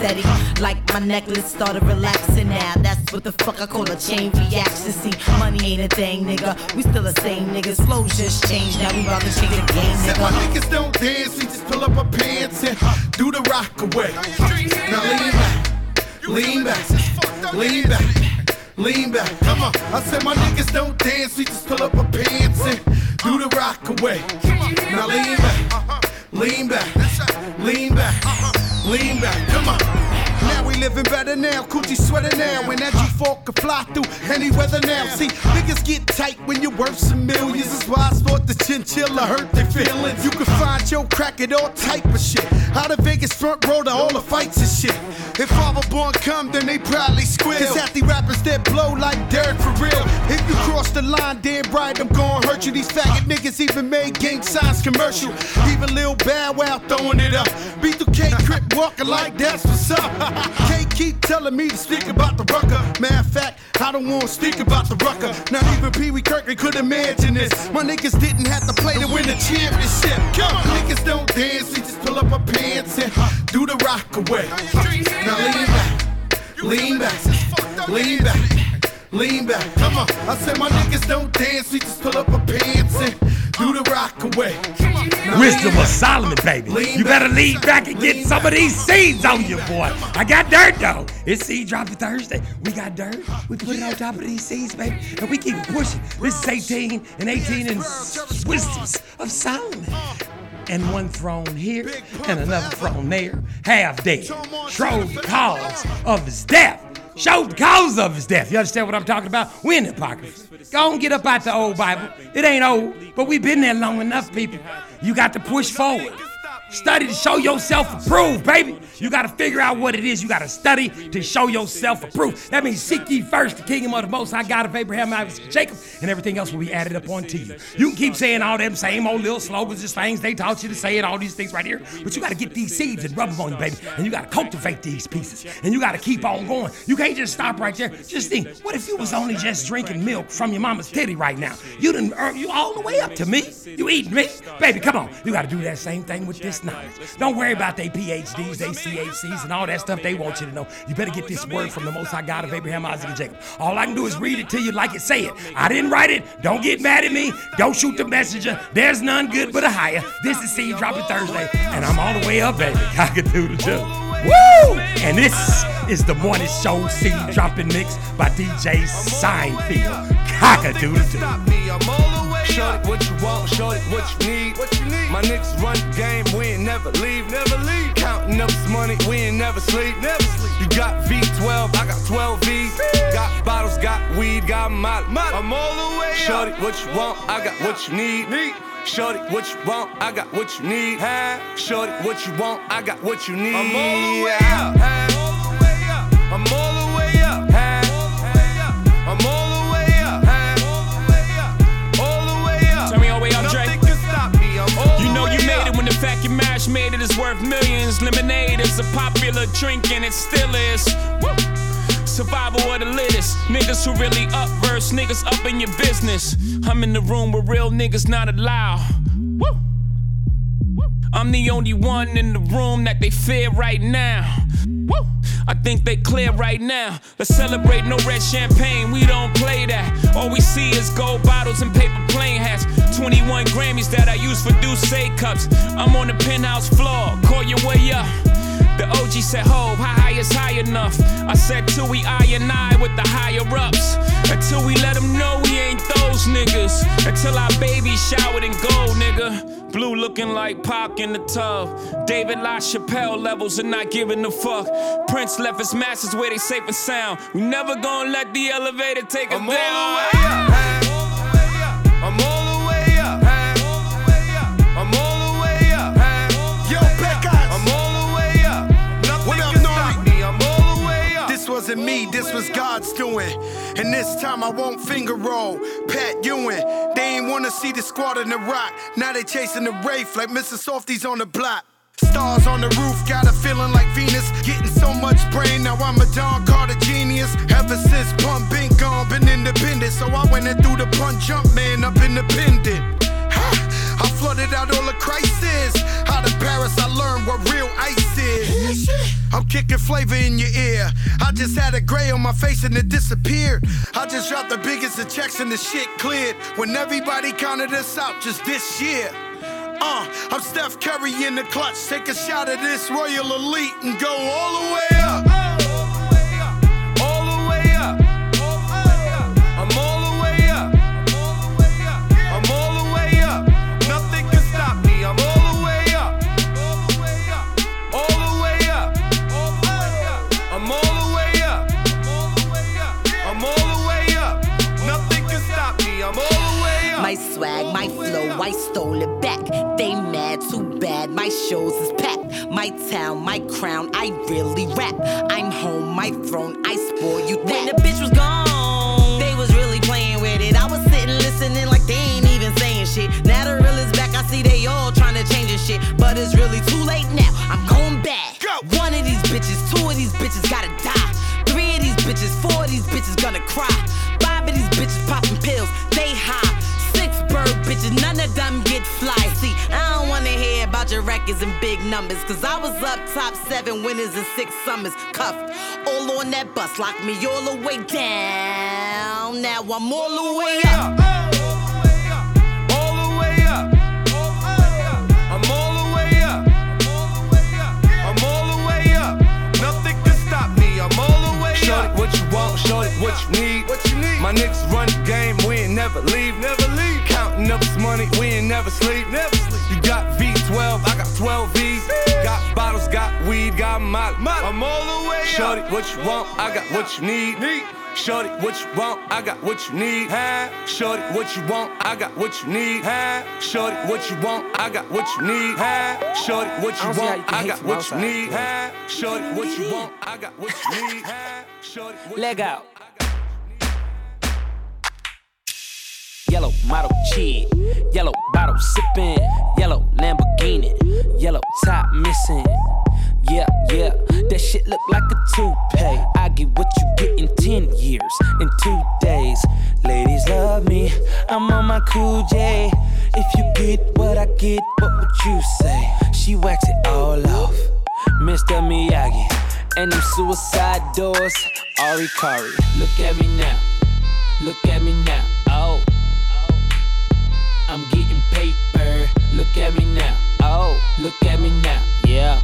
steady. Like my necklace started relaxing now. That's what the fuck I call a chain reaction. See, money ain't a thing, nigga. We still the same niggas. Flows just changed. Now we about to change the game, Said my niggas don't dance, we just pull up our pants and do the rock away. Now lean back, lean back, lean back, lean back. Come on. I said my niggas don't dance, we just pull up our pants and do the rock away. Now lean back, lean back, lean back, lean back. Come on. Living better now, Coogi sweater now. When that G4 can fly through any weather now. See, niggas get tight when you're worth some millions. That's why I thought the chinchilla hurt their feelings. You can find your crack at all type of shit. Out of Vegas front row to all the fights and shit. If Father Born come, then they probably squeal. Cause half the rappers that blow like Derek for real. If you cross the line, damn right, I'm gonna hurt you. These faggot niggas even made gang signs commercial. Even Lil Bow Wow throwing it up. B2K Crip walking like that's what's up. Can't keep telling me to speak about the Rucker. Matter of fact, I don't wanna speak about the Rucker. Not even Pee Wee Kirkland could imagine this. My niggas didn't have to play to win the championship. Come on, niggas don't dance, we just pull up our pants and do the rock away. Now lean back, lean back, lean back, lean back. Come on, I said my niggas don't dance, we just pull up our pants and do the rock away. Wisdom of Solomon, baby. You better lean back and get some of these seeds on you, boy. I got dirt though. It's seed dropping Thursday. We got dirt. We put it on top of these seeds, baby, and we keep pushing. This is 18 and 18 and s- wisdoms of Solomon. And one throne here and another throne there, half dead. Showed the cause of his death. Showed the cause of his death. You understand what I'm talking about? We in hypocrisy. Go and get up out the old Bible. It ain't old, but we've been there long enough, people. You got to push forward. Study to show yourself approved, baby. You got to figure out what it is. You got to study to show yourself approved. That means seek ye first the kingdom of the Most High God of Abraham, Isaac, and Jacob, and everything else will be added upon to you. You can keep saying all them same old little slogans and things they taught you to say and all these things right here, but you got to get these seeds and rub them on you, baby. And you got to cultivate these pieces, and you got to keep on going. You can't just stop right there. Just think, what if you was only just drinking milk from your mama's titty right now? You didn't earn you all the way up to me. You eating me, baby? Come on, you got to do that same thing with this knowledge. Don't worry about they PhDs, they And all that stuff they want you to know. You better get this word from the Most High God of Abraham, Isaac, and Jacob. All I can do is read it to you like it say it. I didn't write it. Don't get mad at me. Don't shoot the messenger. There's none good but a higher. This is Seed Dropping Thursday, and I'm all the way up, baby. I Cock-a-doodle doo. Woo! And this is the morning show Seed Dropping Mix by DJ Seinfeld. Cock-a-doodle doo. Shorty, what you want? Shorty, what you need? What you need? My niggas run the game, we ain't never leave, never leave. Counting up this money, we ain't never sleep, never sleep. You got V12, I got 12 V's. Got bottles, got weed, got molly. I'm all the way Shorty, what you want? I got what you need. Shorty, what you want? I got what you need. Shorty, what you want? I got what you need. I'm all the way up. I'm mash made it is worth millions. Lemonade is a popular drink and it still is. Woo. Survival of the littest. Niggas who really up verse, niggas up in your business. I'm in the room where real niggas not allowed. Woo. I'm the only one in the room that they fear right now. Woo. I think they clear right now. Let's celebrate no red champagne, we don't play that. All we see is gold bottles and paper plane hats. 21 Grammys that I use for D'ussé cups. I'm on the penthouse floor, call your way up. The OG said, Ho, how high is high enough? I said, till we I and I with the higher ups. Until we let them know we ain't those niggas. Until our baby showered in gold, nigga. Blue looking like Pac in the tub. David LaChapelle levels and not giving a fuck. Prince left his masters where they safe and sound. We never gonna let the elevator take us I'm down. Wasn't me, this was God's doing. And this time I won't finger roll. Pat Ewing, they ain't wanna see the squad in the rock. Now they chasing the Wraith like Mr. Softees on the block. Stars on the roof, got a feeling like Venus. Getting so much brain, now I'm a Don Carter genius. Ever since Pun been gone, been independent. So I went and threw the punch jump man up independent. I flooded out all the crisis. Out of Paris, I learned what real ice is. I'm kicking flavor in your ear. I just had a gray on my face and it disappeared. I just dropped the biggest of checks and the shit cleared. When everybody counted us out just this year. Uh, I'm Steph Curry in the clutch. Take a shot of this Royal Elite and go all the way up. I stole it back. They mad, too bad. My shows is packed. My town, my crown, I really rap. I'm home, my throne, I spoil you that. When the bitch was gone, they was really playing with it. I was sitting listening like they ain't even saying shit. Now the real is back, I see they all trying to change this shit. But it's really too late now, I'm going back. One of these bitches, two of these bitches gotta die. Three of these bitches, four of these bitches gonna cry. Five of these bitches popping pills, they high. Six bird bitches, none of them get fly. See, I don't wanna hear about your records and big numbers. Cause I was up top seven winners and six summers. Cuffed all on that bus, locked me all the way down. Now I'm all away up All the way up. All the way up. I'm all the way up. I'm all the way up. Nothing can stop me. I'm all the way Shorty, up. what you want? Shorty, what you need? What you need? My niggas run the game, we ain't never leave, never leave. Counting up this money, we ain't never sleep, never sleep. You got V12, I got 12 V's. Got bottles, got weed, got molly. I'm all the way up. Shorty, what you want? I got what you need. Shorty, what you want? I got what you need. Shorty, what you want? I got what you need. Shorty, what you want? I got what you need. Shorty, what you don't see how you want? I got what you outside. need. Shorty, what you want? I got what you need. Shorty, what Leg out. Yellow model cheat, yellow bottle sipping, yellow Lamborghini, yellow top missing. Yeah, yeah, that shit look like a toupee. I get what you get in 10 years, in two days. Ladies love me, I'm on my cool J. If you get what I get, what would you say? She wax it all off, Mr. Miyagi. And them suicide doors, Ari Kari. Look at me now, look at me now, oh. I'm getting paper. Look at me now. Oh, look at me now. Yeah.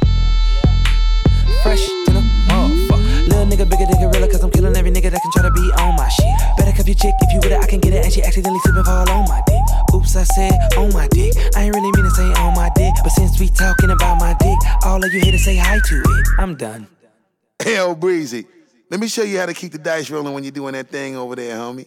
Fresh to the motherfucker. Little nigga bigger than gorilla, cause I'm killing every nigga that can try to be on my shit. Better cuff your chick if you with it, I can get it. And she accidentally slipping fall on my dick. Oops, I said on my dick. I ain't really mean to say on my dick, but since we talking about my dick, all of you here to say hi to it. I'm done. Hell, Breezy. Let me show you how to keep the dice rolling when you're doing that thing over there, homie.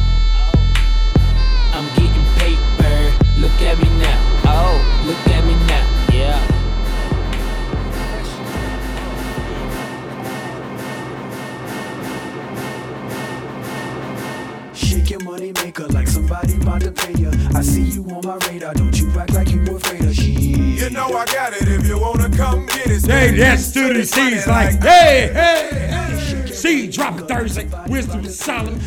Look at me now. Oh, look at me now. Yeah. Shake your money maker like somebody about to pay you. I see you on my radar. Don't you act like you afraid of shit. You know I got it if you wanna come get it. Hey, yes, to the C's like, hey, hey. Seed dropping Thursday. Wisdom is solid.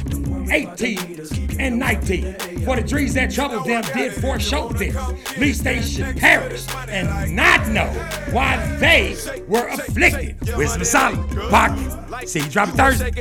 18 and 19. For the dreams that troubled them did foreshow this. they should perish and not know why they were afflicted. Wisdom is solid. Pocket. Seed dropping Thursday.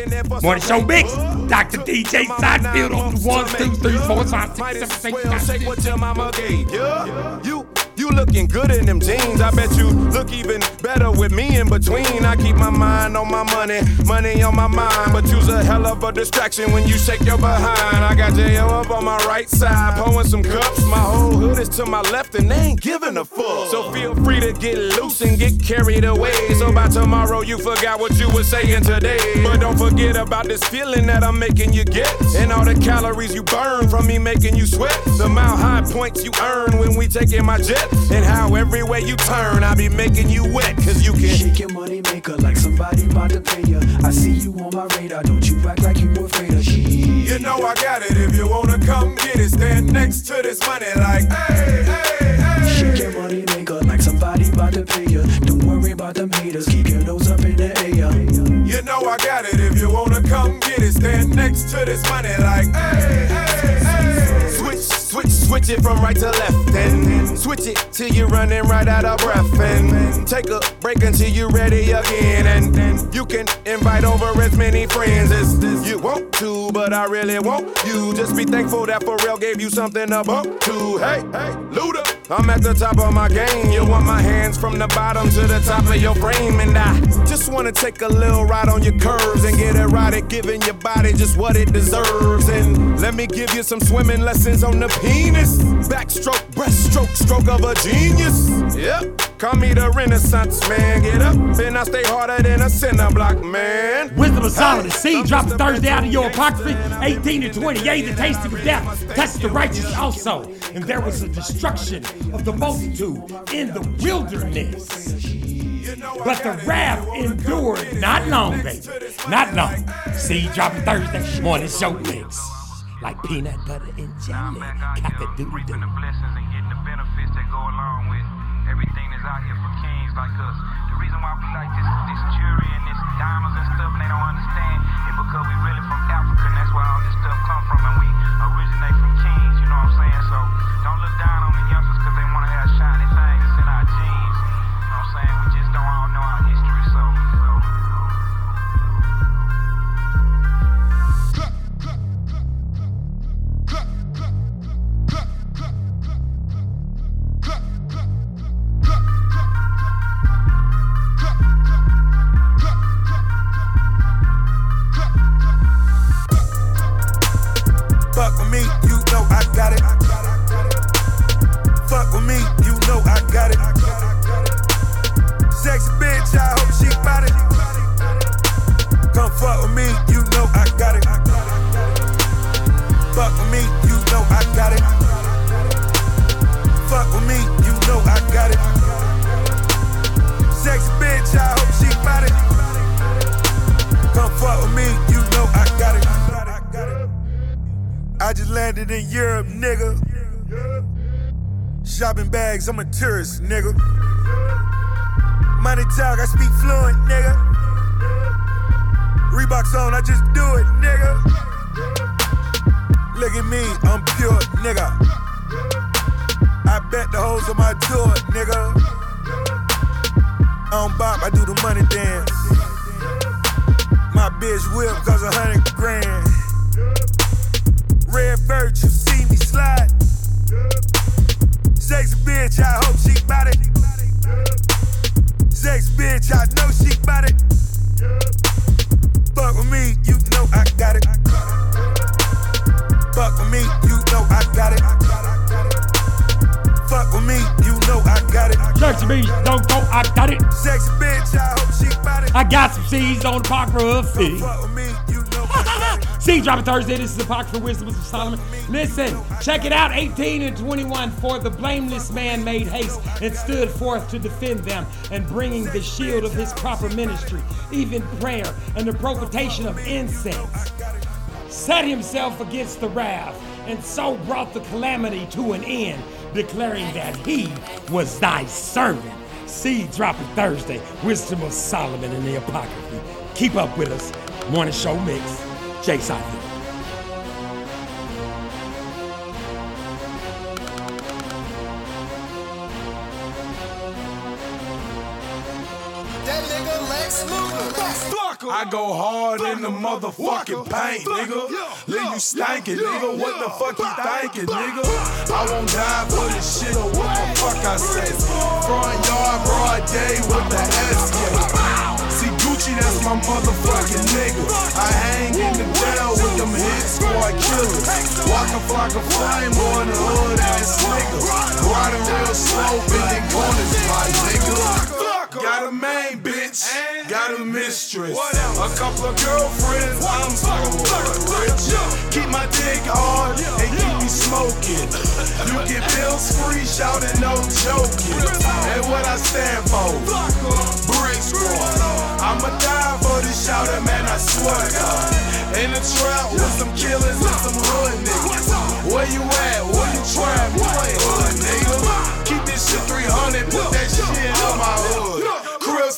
Morning show mix. Dr. DJ Seinfeld on the ones, two, three, four, five, six, seven, eight, nine, Take what your mama gave you. You you looking good in them jeans. I bet you look even better with me in between. I keep my mind on my money, money on my mind. But you's a hell of a distraction when you shake your behind. I got J.O. up on my right side, pouring some cups. My whole hood is to my left and they ain't giving a fuck. So feel free to get loose and get carried away. So by tomorrow you forgot what you were saying today. But don't forget about this feeling that I'm making you get. And all the calories you burn from me making you sweat. The mile high points you earn when we taking my jet. And how everywhere you turn, I be making you wet. Cause you can Shake your money maker like somebody about to pay you. I see you on my radar. Don't you act like you afraid of shit. You know I got it if you wanna come get it. Stand next to this money like, hey, hey, hey. Shake your money maker like somebody about to pay you. Don't worry about them haters. Keep your nose up in the air. You know I got it if you wanna come get it. Stand next to this money like, hey, hey, hey. Switch, switch, it from right to left. And switch it till you're running right out of breath. And take a break until you're ready again. And you can invite over as many friends as you want to. But I really want you. Just be thankful that Pharrell gave you something to bump to. Hey, hey, Luda. I'm at the top of my game. You want my hands from the bottom to the top of your frame. And I just wanna take a little ride on your curves and get at giving your body just what it deserves. And let me give you some swimming lessons on the penis. Backstroke, breaststroke, stroke of a genius. Yep. Call me the Renaissance man. Get up and I stay harder than a cinder block, man. Wisdom of Solomon. Seed dropped Thursday out of your Apocrypha. 18 to 28, the tasting of death. Touched the righteous also. And there was a destruction of the multitude in the wilderness. But the wrath endured not long, baby. Not long. Seed dropping Thursday. Morning show mix. Like peanut butter and jelly. Cock-a-doodle-doo. the blessings and getting the benefits that go along with everything that's out here for kings like us. The reason why we like this, this jewelry and this diamonds and stuff, and they don't understand, is because we really from Africa, and that's where all this stuff come from, and we originate from kings. You know what I'm saying? So don't look down on the youngsters because they want to have I'm a tourist, nigga. Thursday. This is the Apocrypha Wisdom of Solomon. Listen, check it out. 18 and 21 for the blameless man made haste and stood forth to defend them and bringing the shield of his proper ministry, even prayer and the propitiation of incense. Set himself against the wrath and so brought the calamity to an end, declaring that he was thy servant. Seed dropping Thursday. Wisdom of Solomon in the Apocrypha. Keep up with us. Morning show mix. Jay Seinfeld. The motherfucking paint, nigga. Leave you stankin', nigga. What the fuck you thinking, nigga? I won't die for this shit or what the fuck I say. Front yard, broad day with the SK. See Gucci, that's my motherfucking nigga. I hang in the jail with them hit squad killers. Walk a flock of flame on the hood ass nigga. Riding real slow, bending corners, my nigga. Got a main bitch, got a mistress, a couple of girlfriends. I'm so rich. Keep my dick hard and keep me smoking. You get bills free, shouting no joking. And what I stand for, brick squad. I'ma die for this shouting, man. I swear to God. In the trap with some killers and some hood niggas. Where you at? Where you trap? You hood, nigga. Keep this shit 300,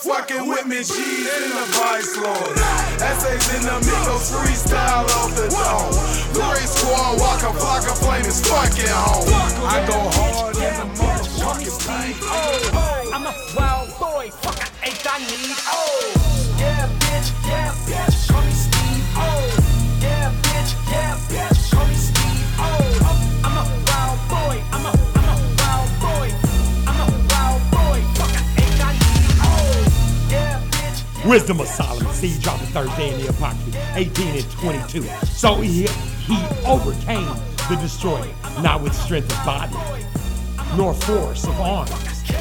fucking with me, G's in the vice lord. Essays in the Migos freestyle off the dome. Great squad, Waka Flocka Flame is fucking home. I go hard in the motherfucking. Oh, I'm a wild boy, fuck I ain't I need. Oh, Wisdom of Solomon. Seed dropping Thursday in the Apocrypha. 18 and 22. So he, he overcame the destroyer, not with strength of body, nor force of arms,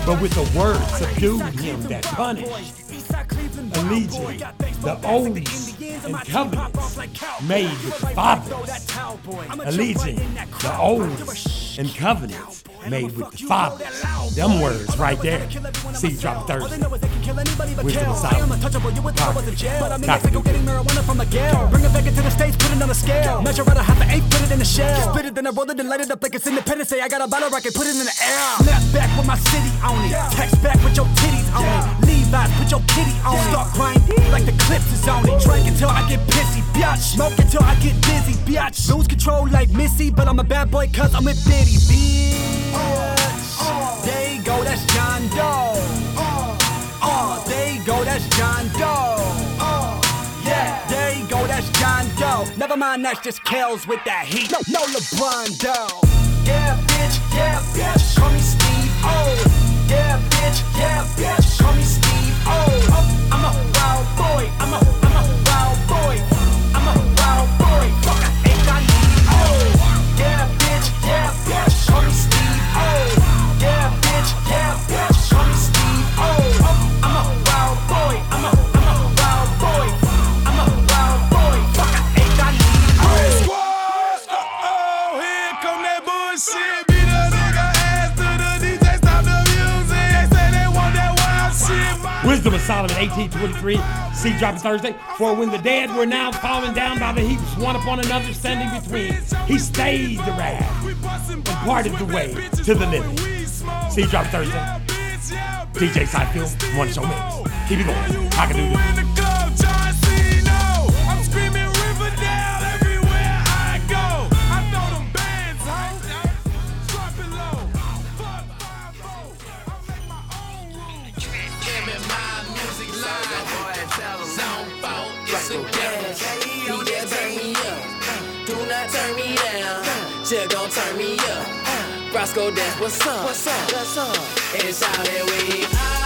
but with the word subdued him that punished. Allegiance, the oaths and covenants made with the fathers. Allegiance, the oaths and covenants made with the fathers. Them words right there. Seed drop Thursday. Wisdom of Solomon. untouchable, you would thought I was in jail. But I'm in Mexico getting marijuana from Miguel. Bring it back into the States, put it on a scale. Measure out a half an eighth, put it in a shell. Spit it, then I roll it and light it up like it's independence. Say I got a bottle rocket, put it in the air. Snap back with my city on it. Text back with your titties on it. Levi's, put your pity on it. Start grinding like the clips is on it. Drink until I get pissy, biatch. Smoke until I get dizzy, biatch. Lose control like Missy, but I'm a bad boy cause I'm a Diddy, bitch. There you go, that's John Doe. Uh, there you go, that's John Doe. Uh, yeah, there you go, that's John Doe. Never mind, that's just Kells with that heat. No, no LeBron Doe. Yeah, bitch, yeah, bitch, call me Steve O. Yeah, bitch, yeah, bitch, call me Steve Oh, I'm a wild boy, I'm a, I'm a wild boy. Wisdom of Solomon 1823, seed dropping Thursday. For when the dead were now falling down by the heaps, one upon another standing between, he stayed the wrath and parted the way to the living. Seed dropping Thursday. DJ Sidefield, one show mix. Keep it going. Cock-a-doodle. I'm Just gon' turn me up. Roscoe Dash, what's up? What's up? What's up? It's out there we all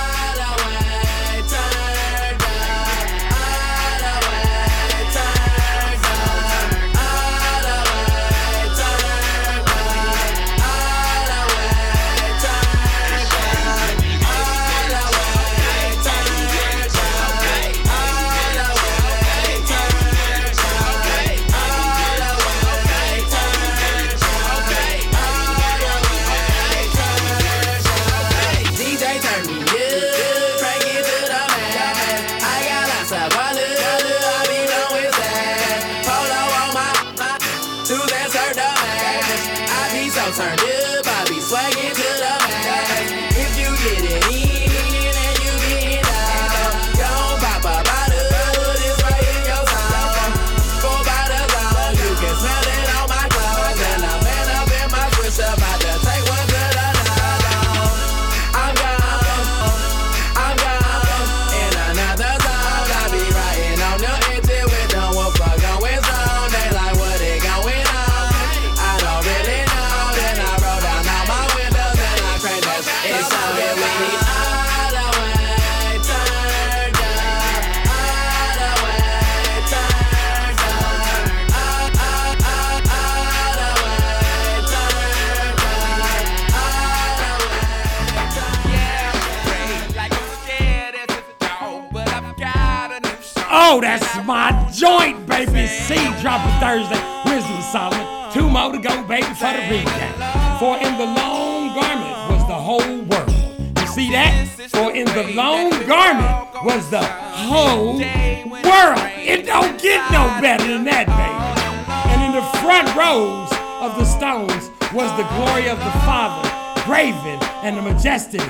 Seed dropping Thursday. Wisdom Solomon. Two more to go, baby, for the recap. For in the long garment was the whole world. You see that? For in the long garment was the whole world. It don't get no better than that, baby. And in the front rows of the stones was the glory of the Father, graven and the majesty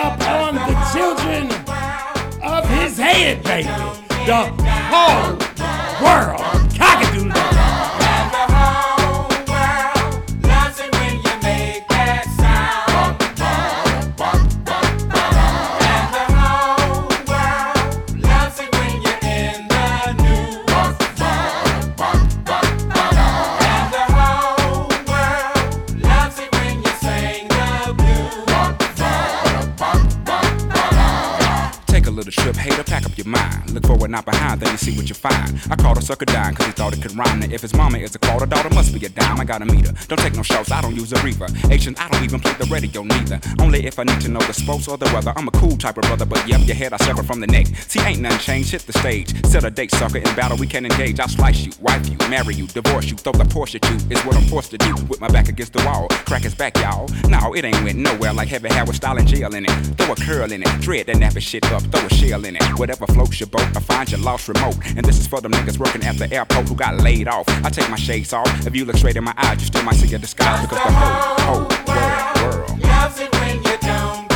upon the children of his head, baby. The whole world. Cockadoodle. Forward, not behind, then you see what you find. I called a sucker dime, cause he thought it could rhyme. Now, if his mama is a quarter, daughter must be a dime. I gotta meet her. Don't take no shots, I don't use a reaver. Asian, I don't even play the radio neither. Only if I need to know the sports or the weather. I'm a cool type of brother, but yep, your head I sever from the neck. See, ain't nothing changed, hit the stage. Set a date, sucker, in battle we can engage. I'll slice you, wife you, marry you, divorce you, throw the Porsche at you. Is what I'm forced to do. With my back against the wall, crack his back, y'all. No, it ain't went nowhere like heavy hair with style and jail in it. Throw a curl in it, dread that nappy shit up, throw a shell in it. Whatever floats your boat, find your lost remote. And this is for them niggas working at the airport who got laid off. I take my shades off. If you look straight in my eyes, you still might see a disguise because the whole, whole world, world. Loves it when you don't down.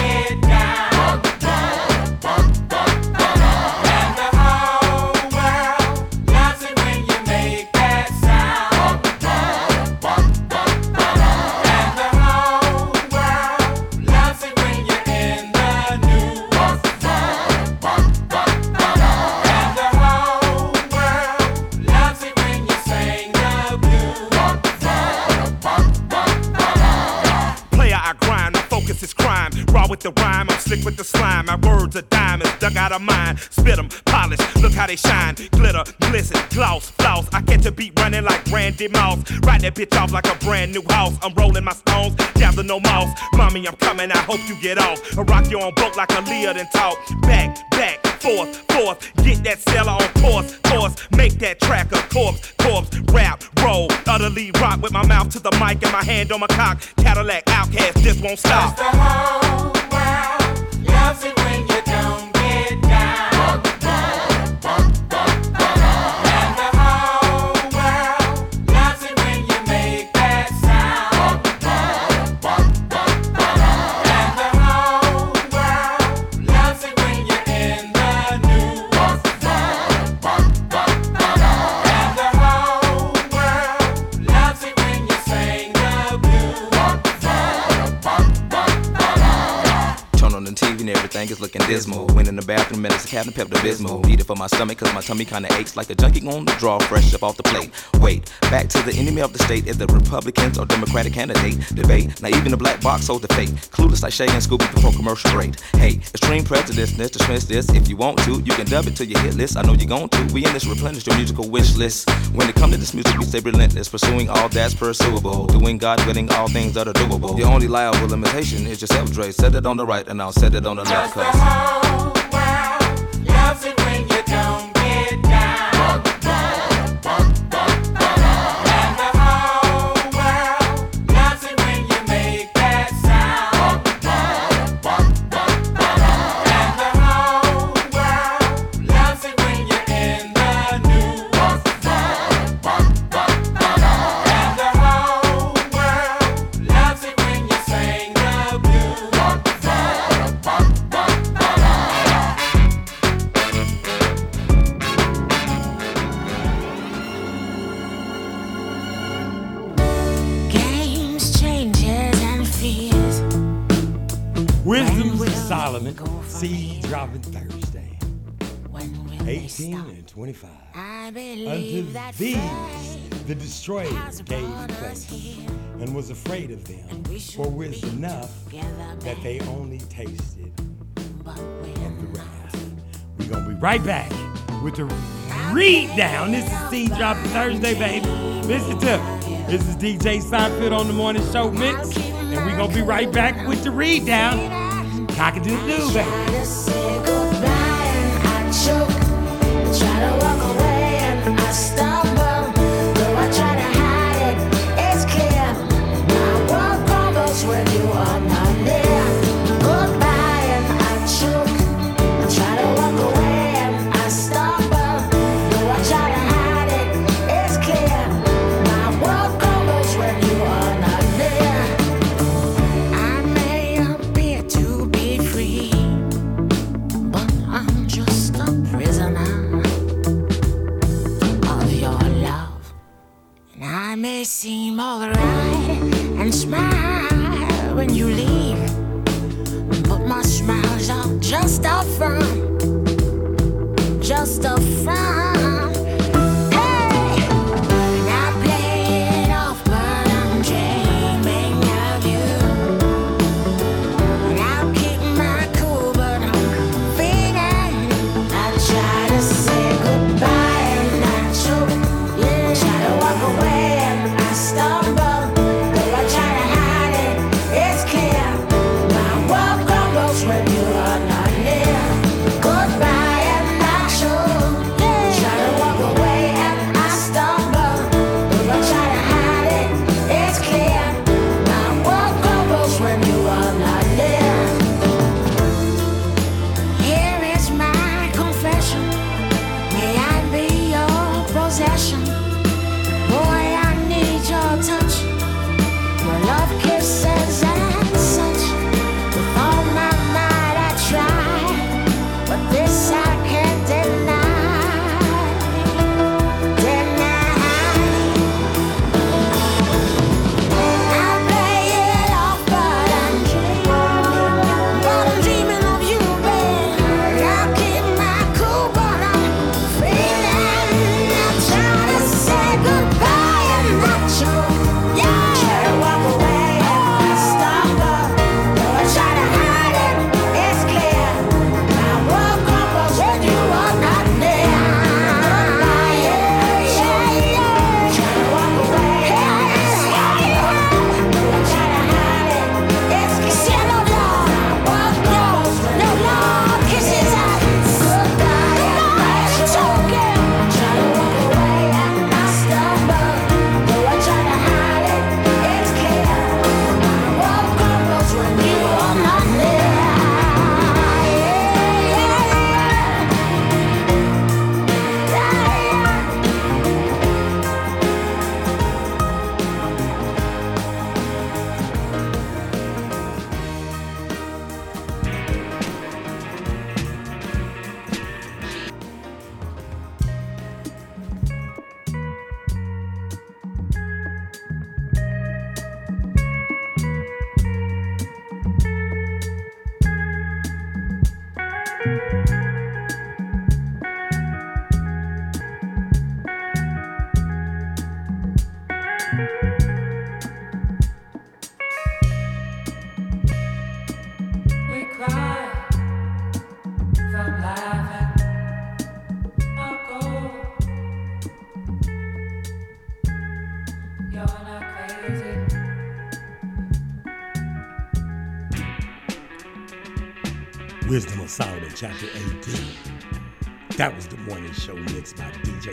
With the rhyme, I'm slick with the slime. My words are diamonds, dug out of mine. Spit 'em, polish, look how they shine. Glitter, glisten, gloss, floss. I catch a beat running like Randy Moss. Ride that bitch off like a brand new house. I'm rolling my stones, down no mouse. Mommy, I'm coming, I hope you get off. I rock you on boat like a Leah then talk. Back, back, forth, forth. Get that seller on course, course. Make that track a corpse, corpse. Rap, roll, utterly rock with my mouth to the mic and my hand on my cock. Cadillac OutKast this won't stop. The whole world loves it when you everything is looking dismal. Went in the bathroom and it's a Captain Pepto Bismol. Need it for my stomach cause my tummy kinda aches like a junkie on the draw fresh up off the plate. Wait, back to the enemy of the state is the Republicans or Democratic candidate debate. Now even the black box holds the fate. Clueless like Shay and Scooby before commercial break. Hey, extreme prejudice, dismiss this if you want to. You can dub it to your hit list. I know you're going to. We in this replenish your musical wish list. When it comes to this music, we stay relentless, pursuing all that's pursuable. Doing God willing all things that are doable. The only liable limitation is yourself, Dre. Set it on the right and I'll set it on the left. Cause Loves it when you don't Thursday. 18 and 25. Unto these the destroyer gave place, and was afraid of them, for was enough that they only tasted of the wrath. We're gonna be right back with the read down. This is Seed Dropping Thursday, baby. Listen to. This is DJ Seinfeld on the morning show mix, and we're gonna be right back with the read down. Cock-a-doodle-doo, baby. Seem alright and smile when you leave. But my smiles are just a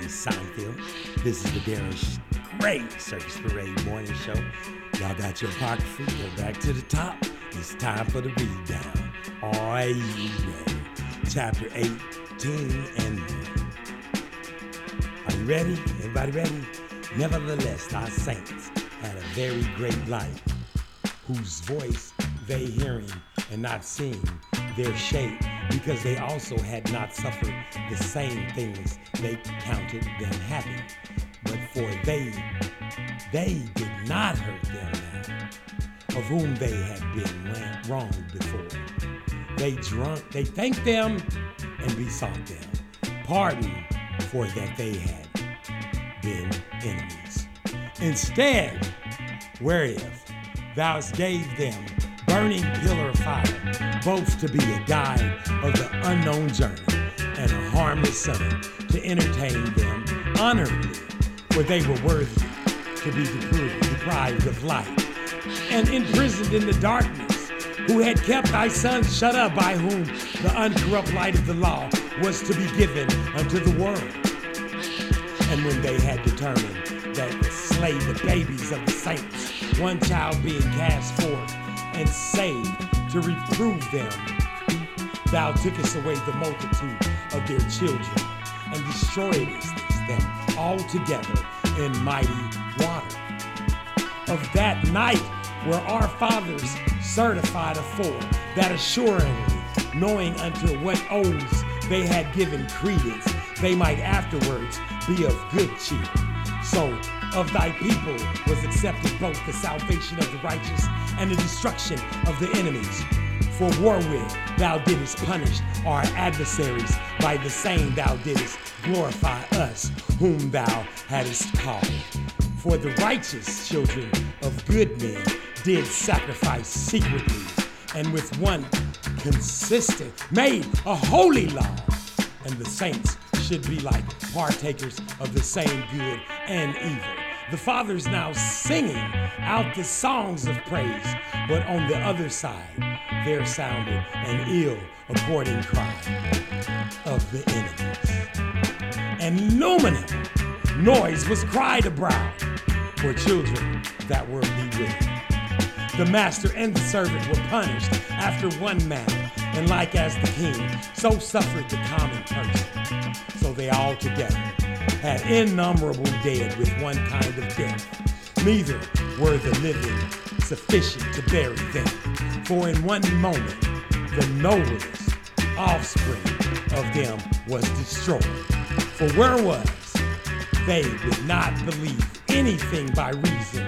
Seinfeld. This is the Darren Gray Circus Parade morning show. Y'all got your Apocrypha? Go back to the top. It's time for the read down. Are you ready? Chapter 18 and are you ready? Everybody ready? Nevertheless, our saints had a very great light, whose voice they hearing and not seeing their shape, because they also had not suffered the same things they counted them having. But for they, they did not hurt them now, of whom they had been wronged before. They drunk, they thanked them and besought them pardon for that they had been enemies. Instead, whereof thou gave them burning pillar of fire, both to be a guide of the unknown journey and a harmless sun to entertain them honorably, for they were worthy to be depri- deprived of light and imprisoned in the darkness, who had kept thy son shut up, by whom the uncorrupt light of the law was to be given unto the world. And when they had determined that to slay the babies of the saints, one child being cast forth and saved to reprove them, thou tookest away the multitude of their children and destroyedest them altogether in mighty water. Of that night were our fathers certified afore, that assuredly, knowing unto what oaths they had given credence, they might afterwards be of good cheer. So of thy people was accepted both the salvation of the righteous and the destruction of the enemies. For wherewith thou didst punish our adversaries, by the same thou didst glorify us, whom thou hadst called. For the righteous children of good men did sacrifice secretly, and with one consistent made a holy law, and the saints should be like partakers of the same good and evil. The fathers now singing out the songs of praise, but on the other side there sounded an ill according cry of the enemies. And luminous noise was cried abroad for children that were bewitched. The master and the servant were punished after one manner, and like as the king, so suffered the common person. So they all together had innumerable dead with one kind of death. Neither were the living sufficient to bury them. For in one moment the noblest offspring of them was destroyed. For where was they would not believe anything by reason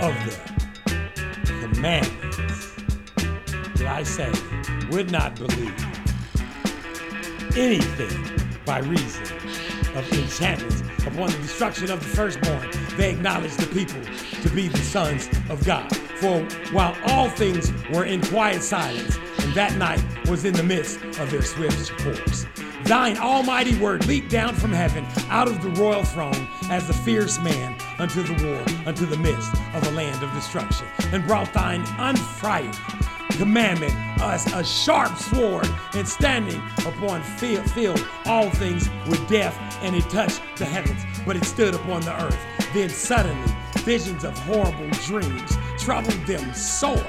of the commandments. Did I say would not believe anything by reason of enchantments upon the destruction of the firstborn? They acknowledged the people to be the sons of God. For while all things were in quiet silence, and that night was in the midst of their swift course. Thine almighty word leaped down from heaven out of the royal throne as a fierce man unto the war, unto the midst of a land of destruction, and brought thine unfrighted commandment as a sharp sword, and standing upon field, filled all things with death, and it touched the heavens, but it stood upon the earth. Then suddenly visions of horrible dreams troubled them sore.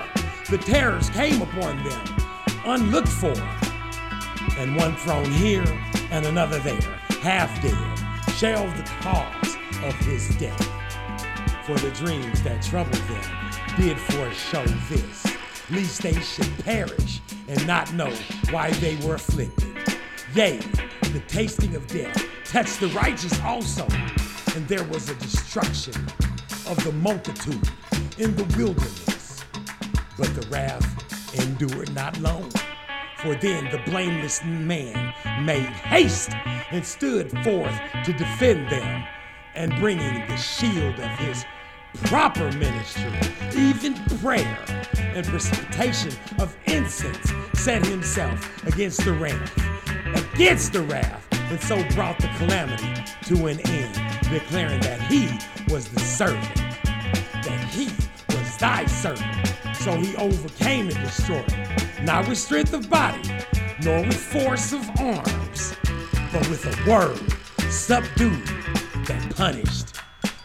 The terrors came upon them, unlooked for and one thrown here and another there, half dead, shall the cause of his death. For the dreams that troubled them did foreshow this, lest they should perish and not know why they were afflicted. Yea, the tasting of death touched the righteous also, and there was a destruction of the multitude in the wilderness. But the wrath endured not long. For then the blameless man made haste and stood forth to defend them, and bringing the shield of his proper ministry, even prayer and precipitation of incense, set himself against the wrath, against the wrath, and so brought the calamity to an end, declaring that he was the servant, that he was thy servant. So he overcame and destroyed, not with strength of body, nor with force of arms, but with a word subdued that punished,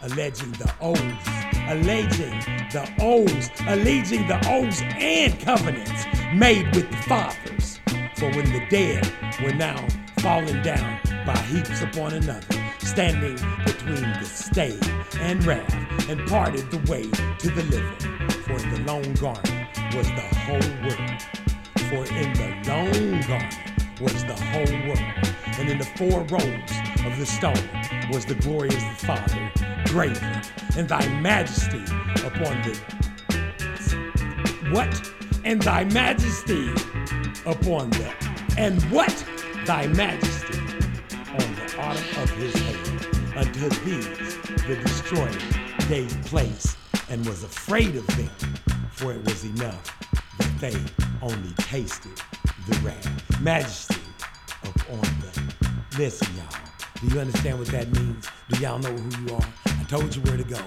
alleging the oaths, alleging the oaths, alleging the oaths and covenants made with the fathers. For when the dead were now fallen down by heaps upon another, standing between the stay and wrath, and parted the way to the living. For in the long garment was the whole world. For in the long garment was the whole world, and in the four rows of the stone was the glory of the Father graven, and thy majesty upon the what? And thy majesty upon the and what? Thy majesty on the autumn of his head. Unto these the destroyer gave place and was afraid of them, for it was enough that they only tasted the wrath. Majesty upon the. Listen, y'all. Do you understand what that means? Do y'all know who you are? I told you where to go.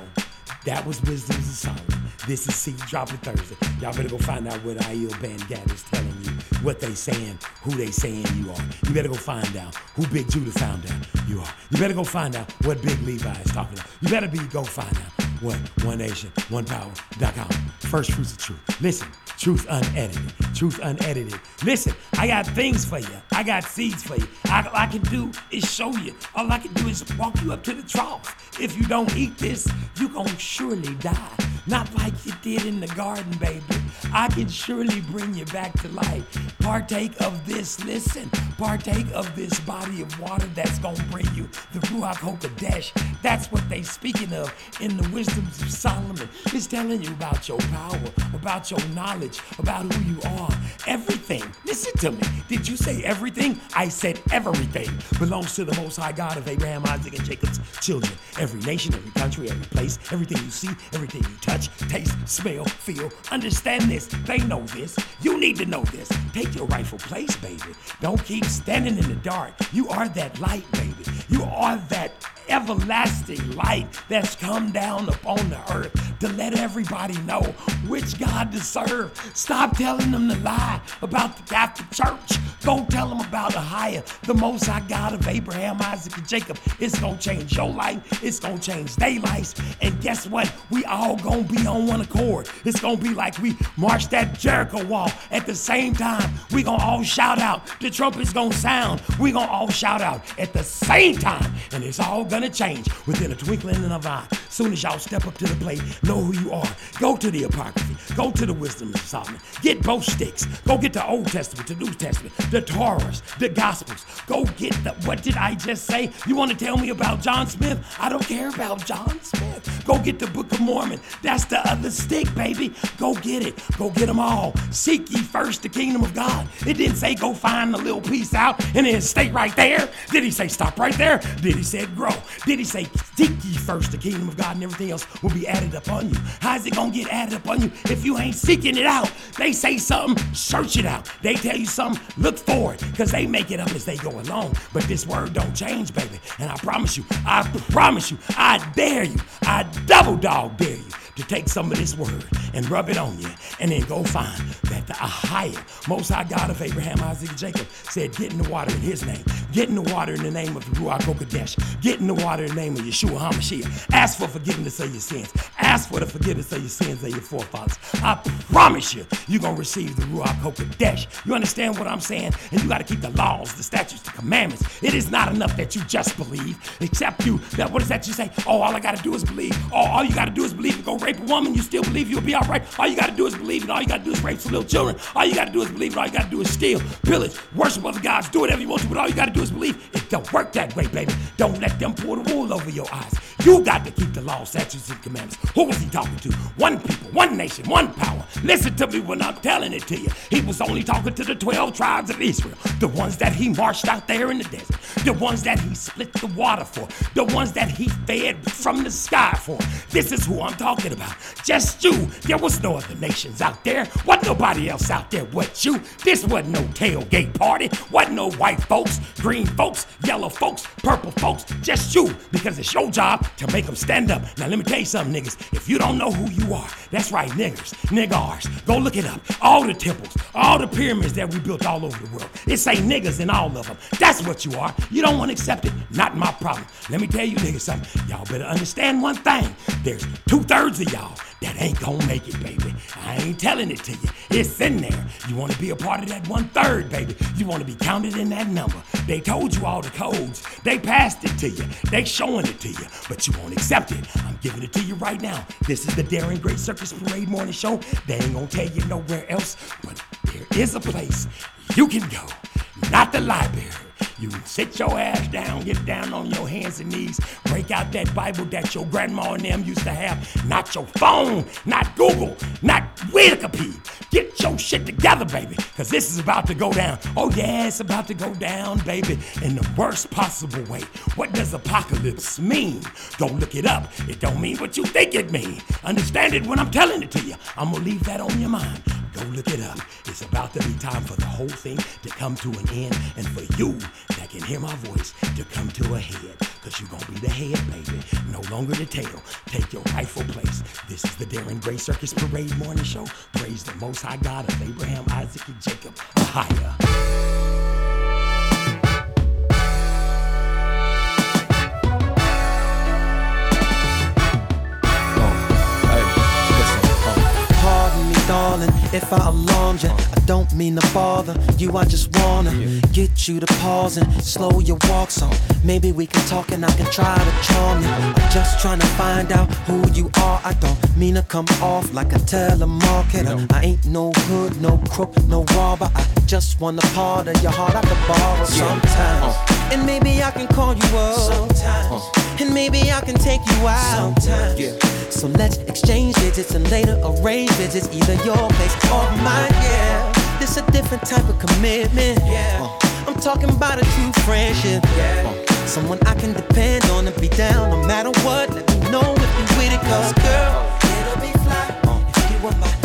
That was Wisdoms Solomon. This is Seed Dropping Thursday. Y'all better go find out what Aiel Bangat is telling you, what they saying, who they saying you are. You better go find out who Big Judah found out you are. You better go find out what Big Levi is talking about. You better be go find out what One Nation, One Power.com. First fruits of truth. Listen, truth unedited, truth unedited. Listen, I got things for you. I got seeds for you. All I can do is show you. All I can do is walk you up to the trough. If you don't eat this, you gon' surely die. Not like you did in the garden, baby. I can surely bring you back to life. Partake of this, listen. Partake of this body of water that's gonna bring you the Ruach HaKodesh. That's what they speaking of in the wisdoms of Solomon. is telling you about your power, about your knowledge, about who you are. Everything. Listen to me. Did you say everything? I said everything belongs to the Most High God of Abraham, Isaac, and Jacob's children. Every nation, every country, every place, everything you see, everything you touch, taste, smell, feel. Understand this. They know this. You need to know this. Take your rightful place, baby. Don't keep standing in the dark. You are that light, baby. You are that everlasting light that's come down upon the earth to let everybody know which God to serve. Stop telling them to lie about the Catholic Church. Go tell them about the higher, the most high God of Abraham, Isaac, and Jacob. It's gonna change your life, it's gonna change their lives. And guess what? We all gonna be on one accord. It's gonna be like we marched that Jericho wall at the same time. We gonna all shout out. The trumpet's gonna sound. We gonna all shout out at the same time. And it's all gonna change within a twinkling of an eye. Soon as y'all step up to the plate, know who you are. Go to the Apocrypha. Go to the Wisdom of Solomon. Get both sticks. Go get the Old Testament, the New Testament, the Torahs, the Gospels. Go get the. What did I just say? You want to tell me about John Smith? I don't care about John Smith. Go get the Book of Mormon. That's the other stick, baby. Go get it. Go get them all. Seek ye first the kingdom of God. It didn't say go find the little piece out and then stay right there. Did he say stop right there? Did he say grow? Did he say seek ye first the kingdom of God and everything else will be added upon you? How's it gonna get added upon you if you ain't seeking it out? They say something, search it out. They tell you something, look for it, because they make it up as they go along. But this word don't change, baby. And I promise you, I promise you, I dare you, I double dog dare you to take some of this word and rub it on you and then go find that the Ahia, Most High God of Abraham, Isaac, and Jacob, said, Get in the water in his name. Get in the water in the name of Ruach HaKodesh. Get in the water in the name of Yeshua HaMashiach. Ask for forgiveness of your sins. Ask for the forgiveness of your sins of your forefathers. I promise you, you're going to receive the Ruach HaKodesh. You understand what I'm saying? And you got to keep the laws, the statutes, the commandments. It is not enough that you just believe, except you. That What is that you say? Oh, all I got to do is believe. Oh, all you got to do is believe and go rape a woman, you still believe you'll be all right. All you got to do is believe, and all you got to do is rape some little children. All you got to do is believe, and all you got to do is steal, pillage, worship other gods, do whatever you want to, but all you got to do is believe. It don't work that way, baby. Don't let them pull the wool over your eyes. You got to keep the law, statutes, and commandments. Who was he talking to? One people, one nation, one power. Listen to me when I'm telling it to you. He was only talking to the 12 tribes of Israel, the ones that he marched out there in the desert, the ones that he split the water for, the ones that he fed from the sky for. This is who I'm talking about. Just you. There was no other nations out there. Wasn't nobody else out there but you. This wasn't no tailgate party. Wasn't no white folks, green folks, yellow folks, purple folks. Just you. Because it's your job to make them stand up. Now let me tell you something, niggas. If you don't know who you are, that's right, niggers, niggars. Go look it up. All the temples, all the pyramids that we built all over the world. It say niggas in all of them. That's what you are. You don't want to accept it. Not my problem. Let me tell you niggas something. Y'all better understand one thing. There's two thirds of y'all that ain't gonna make it, baby. I ain't telling it to you. It's in there. You wanna be a part of that one third, baby. You wanna be counted in that number. They told you all the codes. They passed it to you. They showing it to you. But you won't accept it. I'm giving it to you right now. This is the Daring Great Circus Parade Morning Show. They ain't gonna tell you nowhere else, but there is a place you can go. Not the library. You sit your ass down, get down on your hands and knees, break out that Bible that your grandma and them used to have. Not your phone, not Google, not Wikipedia. Get your shit together, baby, because this is about to go down. Oh, yeah, it's about to go down, baby, in the worst possible way. What does apocalypse mean? Don't look it up. It don't mean what you think it means. Understand it when I'm telling it to you. I'm going to leave that on your mind. Go look it up. It's about to be time for the whole thing to come to an end and for you that can hear my voice to come to a head. Cause you're gonna be the head, baby. No longer the tail. Take your rightful place. This is the Darren Gray Circus Parade Morning Show. Praise the most high God of Abraham, Isaac, and Jacob. Higher. Darling, if I alarmed you. I don't mean to bother you, I just wanna get you to pause and slow your walk so maybe we can talk and I can try to charm you. I'm just trying to find out who you are. I don't mean to come off like a telemarketer. I ain't no hood, no crook, no robber. I just want a part of your heart I could borrow sometimes. Uh. And maybe I can call you up. Sometimes. And maybe I can take you out. Sometimes. So let's exchange digits and later arrange visits, either your place or mine. Yeah, this a different type of commitment. Yeah, uh, I'm talking about a true friendship. Yeah, uh, someone I can depend on and be down no matter what. Let me know if you with it, cause girl, it'll be fly uh. if you my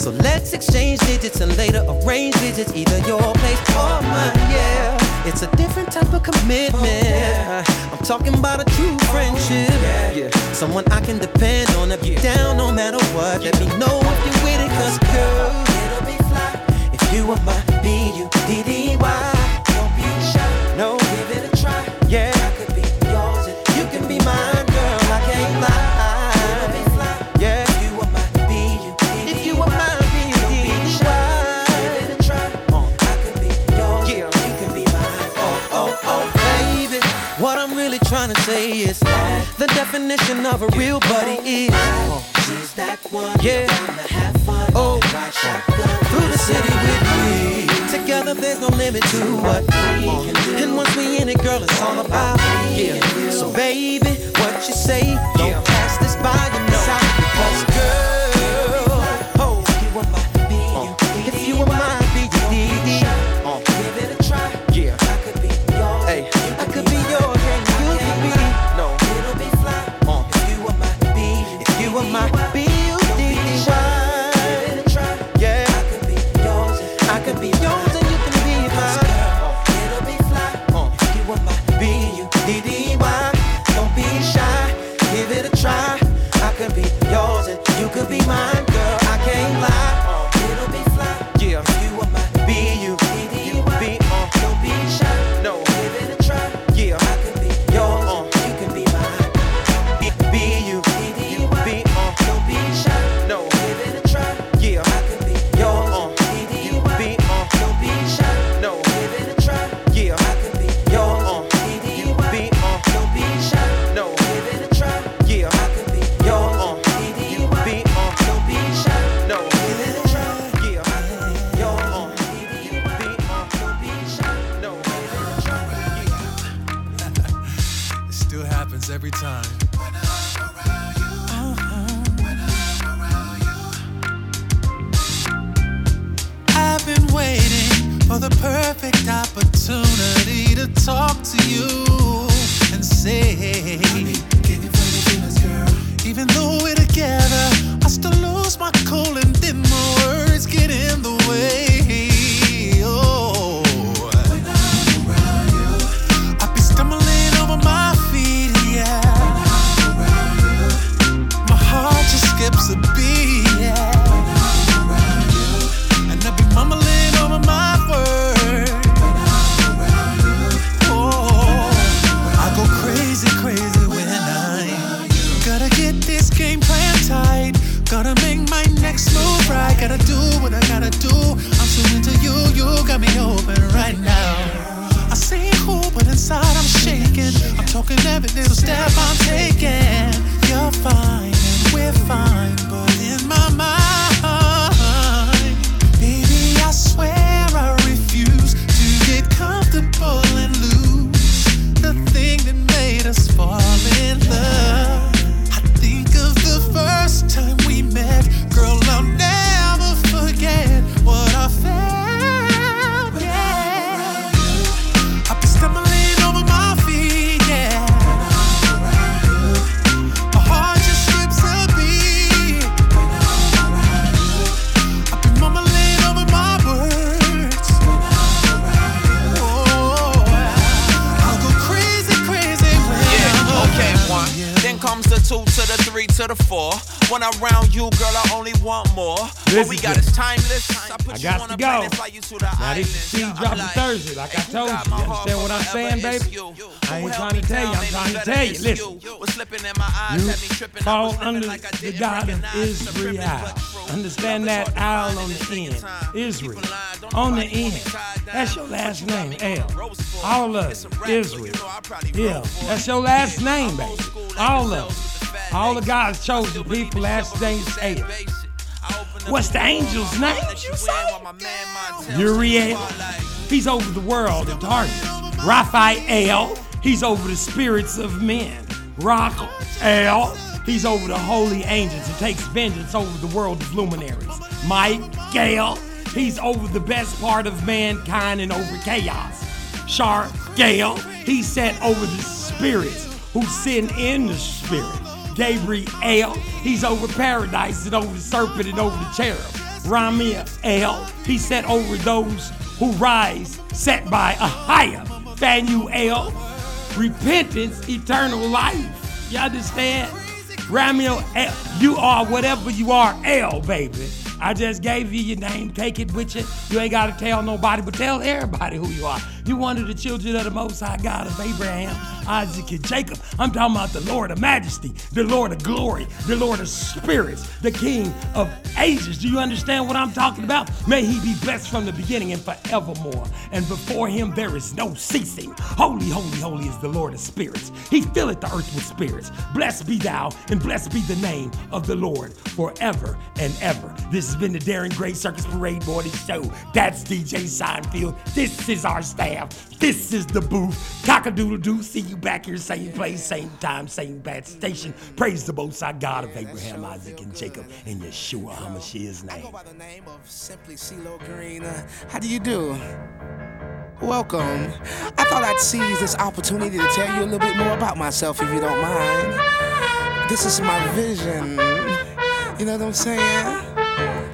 So let's exchange digits and later arrange visits, either your place or mine. Yeah, it's a different type of commitment. I'm talking about a true friendship. Yeah, someone I can depend on if you're down no matter what. Let me know if you're with it, cause girl, it'll be fly if you are my B-U-D-D-Y. Definition of a real buddy is she's that one. Yeah. Oh, through the city with me. Together, there's no limit to what we can do. And once we in it, girl, it's all about yeah. So, baby, what you say? Don't pass this by your side. Now this CD dropping Thursday, like I told you. You understand what I'm saying, baby? I ain't trying to tell you, I'm trying to tell you. Listen, you fall under the God of Israel. Understand that owl on the end. Israel. On the end. That's your last name, L. All of it. Israel. Yeah, that's your last name, baby. All of it. All the God's chosen people, last name is L. What's the angel's name? You say? Uriel. He's over the world of darkness. Raphael. He's over the spirits of men. Raguel. He's over the holy angels and takes vengeance over the world of luminaries. Michael. He's over the best part of mankind and over chaos. Shargale. He's set over the spirits who sin in the spirit. Gabriel, he's over paradise and over the serpent and over the cherub. Ramiel, he's set over those who rise, set by a higher. Phanuel, repentance, eternal life. You understand? Ramiel, you are whatever you are, L, baby. I just gave you your name. Take it with you. You ain't got to tell nobody, but tell everybody who you are. You one of the children of the Most High God of Abraham, Isaac, and Jacob. I'm talking about the Lord of Majesty, the Lord of Glory, the Lord of Spirits, the King of Ages. Do you understand what I'm talking about? May He be blessed from the beginning and forevermore. And before Him there is no ceasing. Holy, holy, holy is the Lord of Spirits. He filleth the earth with spirits. Blessed be thou, and blessed be the name of the Lord forever and ever. This has been the Daring Great Circus Parade Morning Show. That's DJ Seinfeld. This is our staff. This is the booth. Cockadoodle doo. See you back here, same place, same time, same bad station. Praise the Most High God of Abraham, Isaac, and Jacob and Yeshua HaMashiach's name. Simply CeeLo Green. Uh, how do you do? Welcome. I thought I'd seize this opportunity to tell you a little bit more about myself, if you don't mind. This is my vision. You know what I'm saying?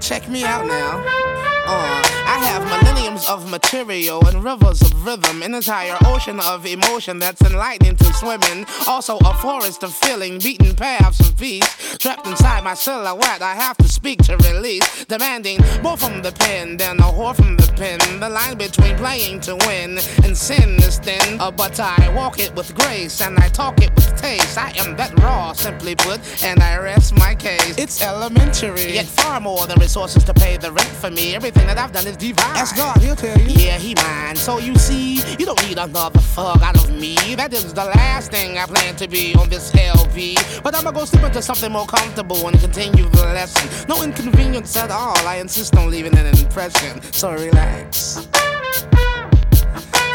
Check me out now. Uh, I have millenniums of material and rivers of rhythm, an entire ocean of emotion that's enlightening to swimming. Also, a forest of feeling, beaten paths of peace. Trapped inside my silhouette, I have to speak to release, demanding more from the pen than a whore from the pen. The line between playing to win and sin is thin, uh, but I walk it with grace and I talk it with taste. I am that raw, simply put, and I rest my case. It's elementary, yet far more than resources to pay the rent for me. Everything that I've done is divine. Ask God, he'll tell you. Yeah, he mine. So you see, you don't need another fuck out of me. That is the last thing I plan to be on this LP. But I'ma go slip into something more comfortable and continue the lesson. No inconvenience at all. I insist on leaving an impression. So relax.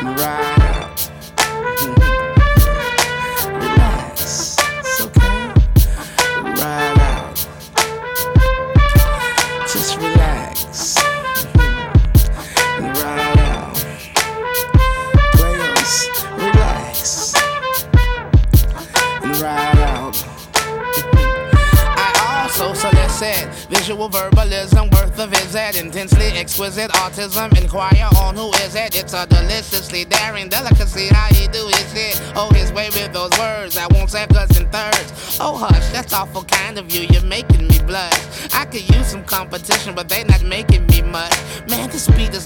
Right. said. Visual verbalism, worth of visit. Intensely exquisite autism. Inquire on who is it. It's a deliciously daring delicacy. How he do his shit. Oh, his way with those words. I won't seconds and thirds. Oh, hush, that's awful kind of you. You're making me blush. I could use some competition, but they not making me much. Man, this beat is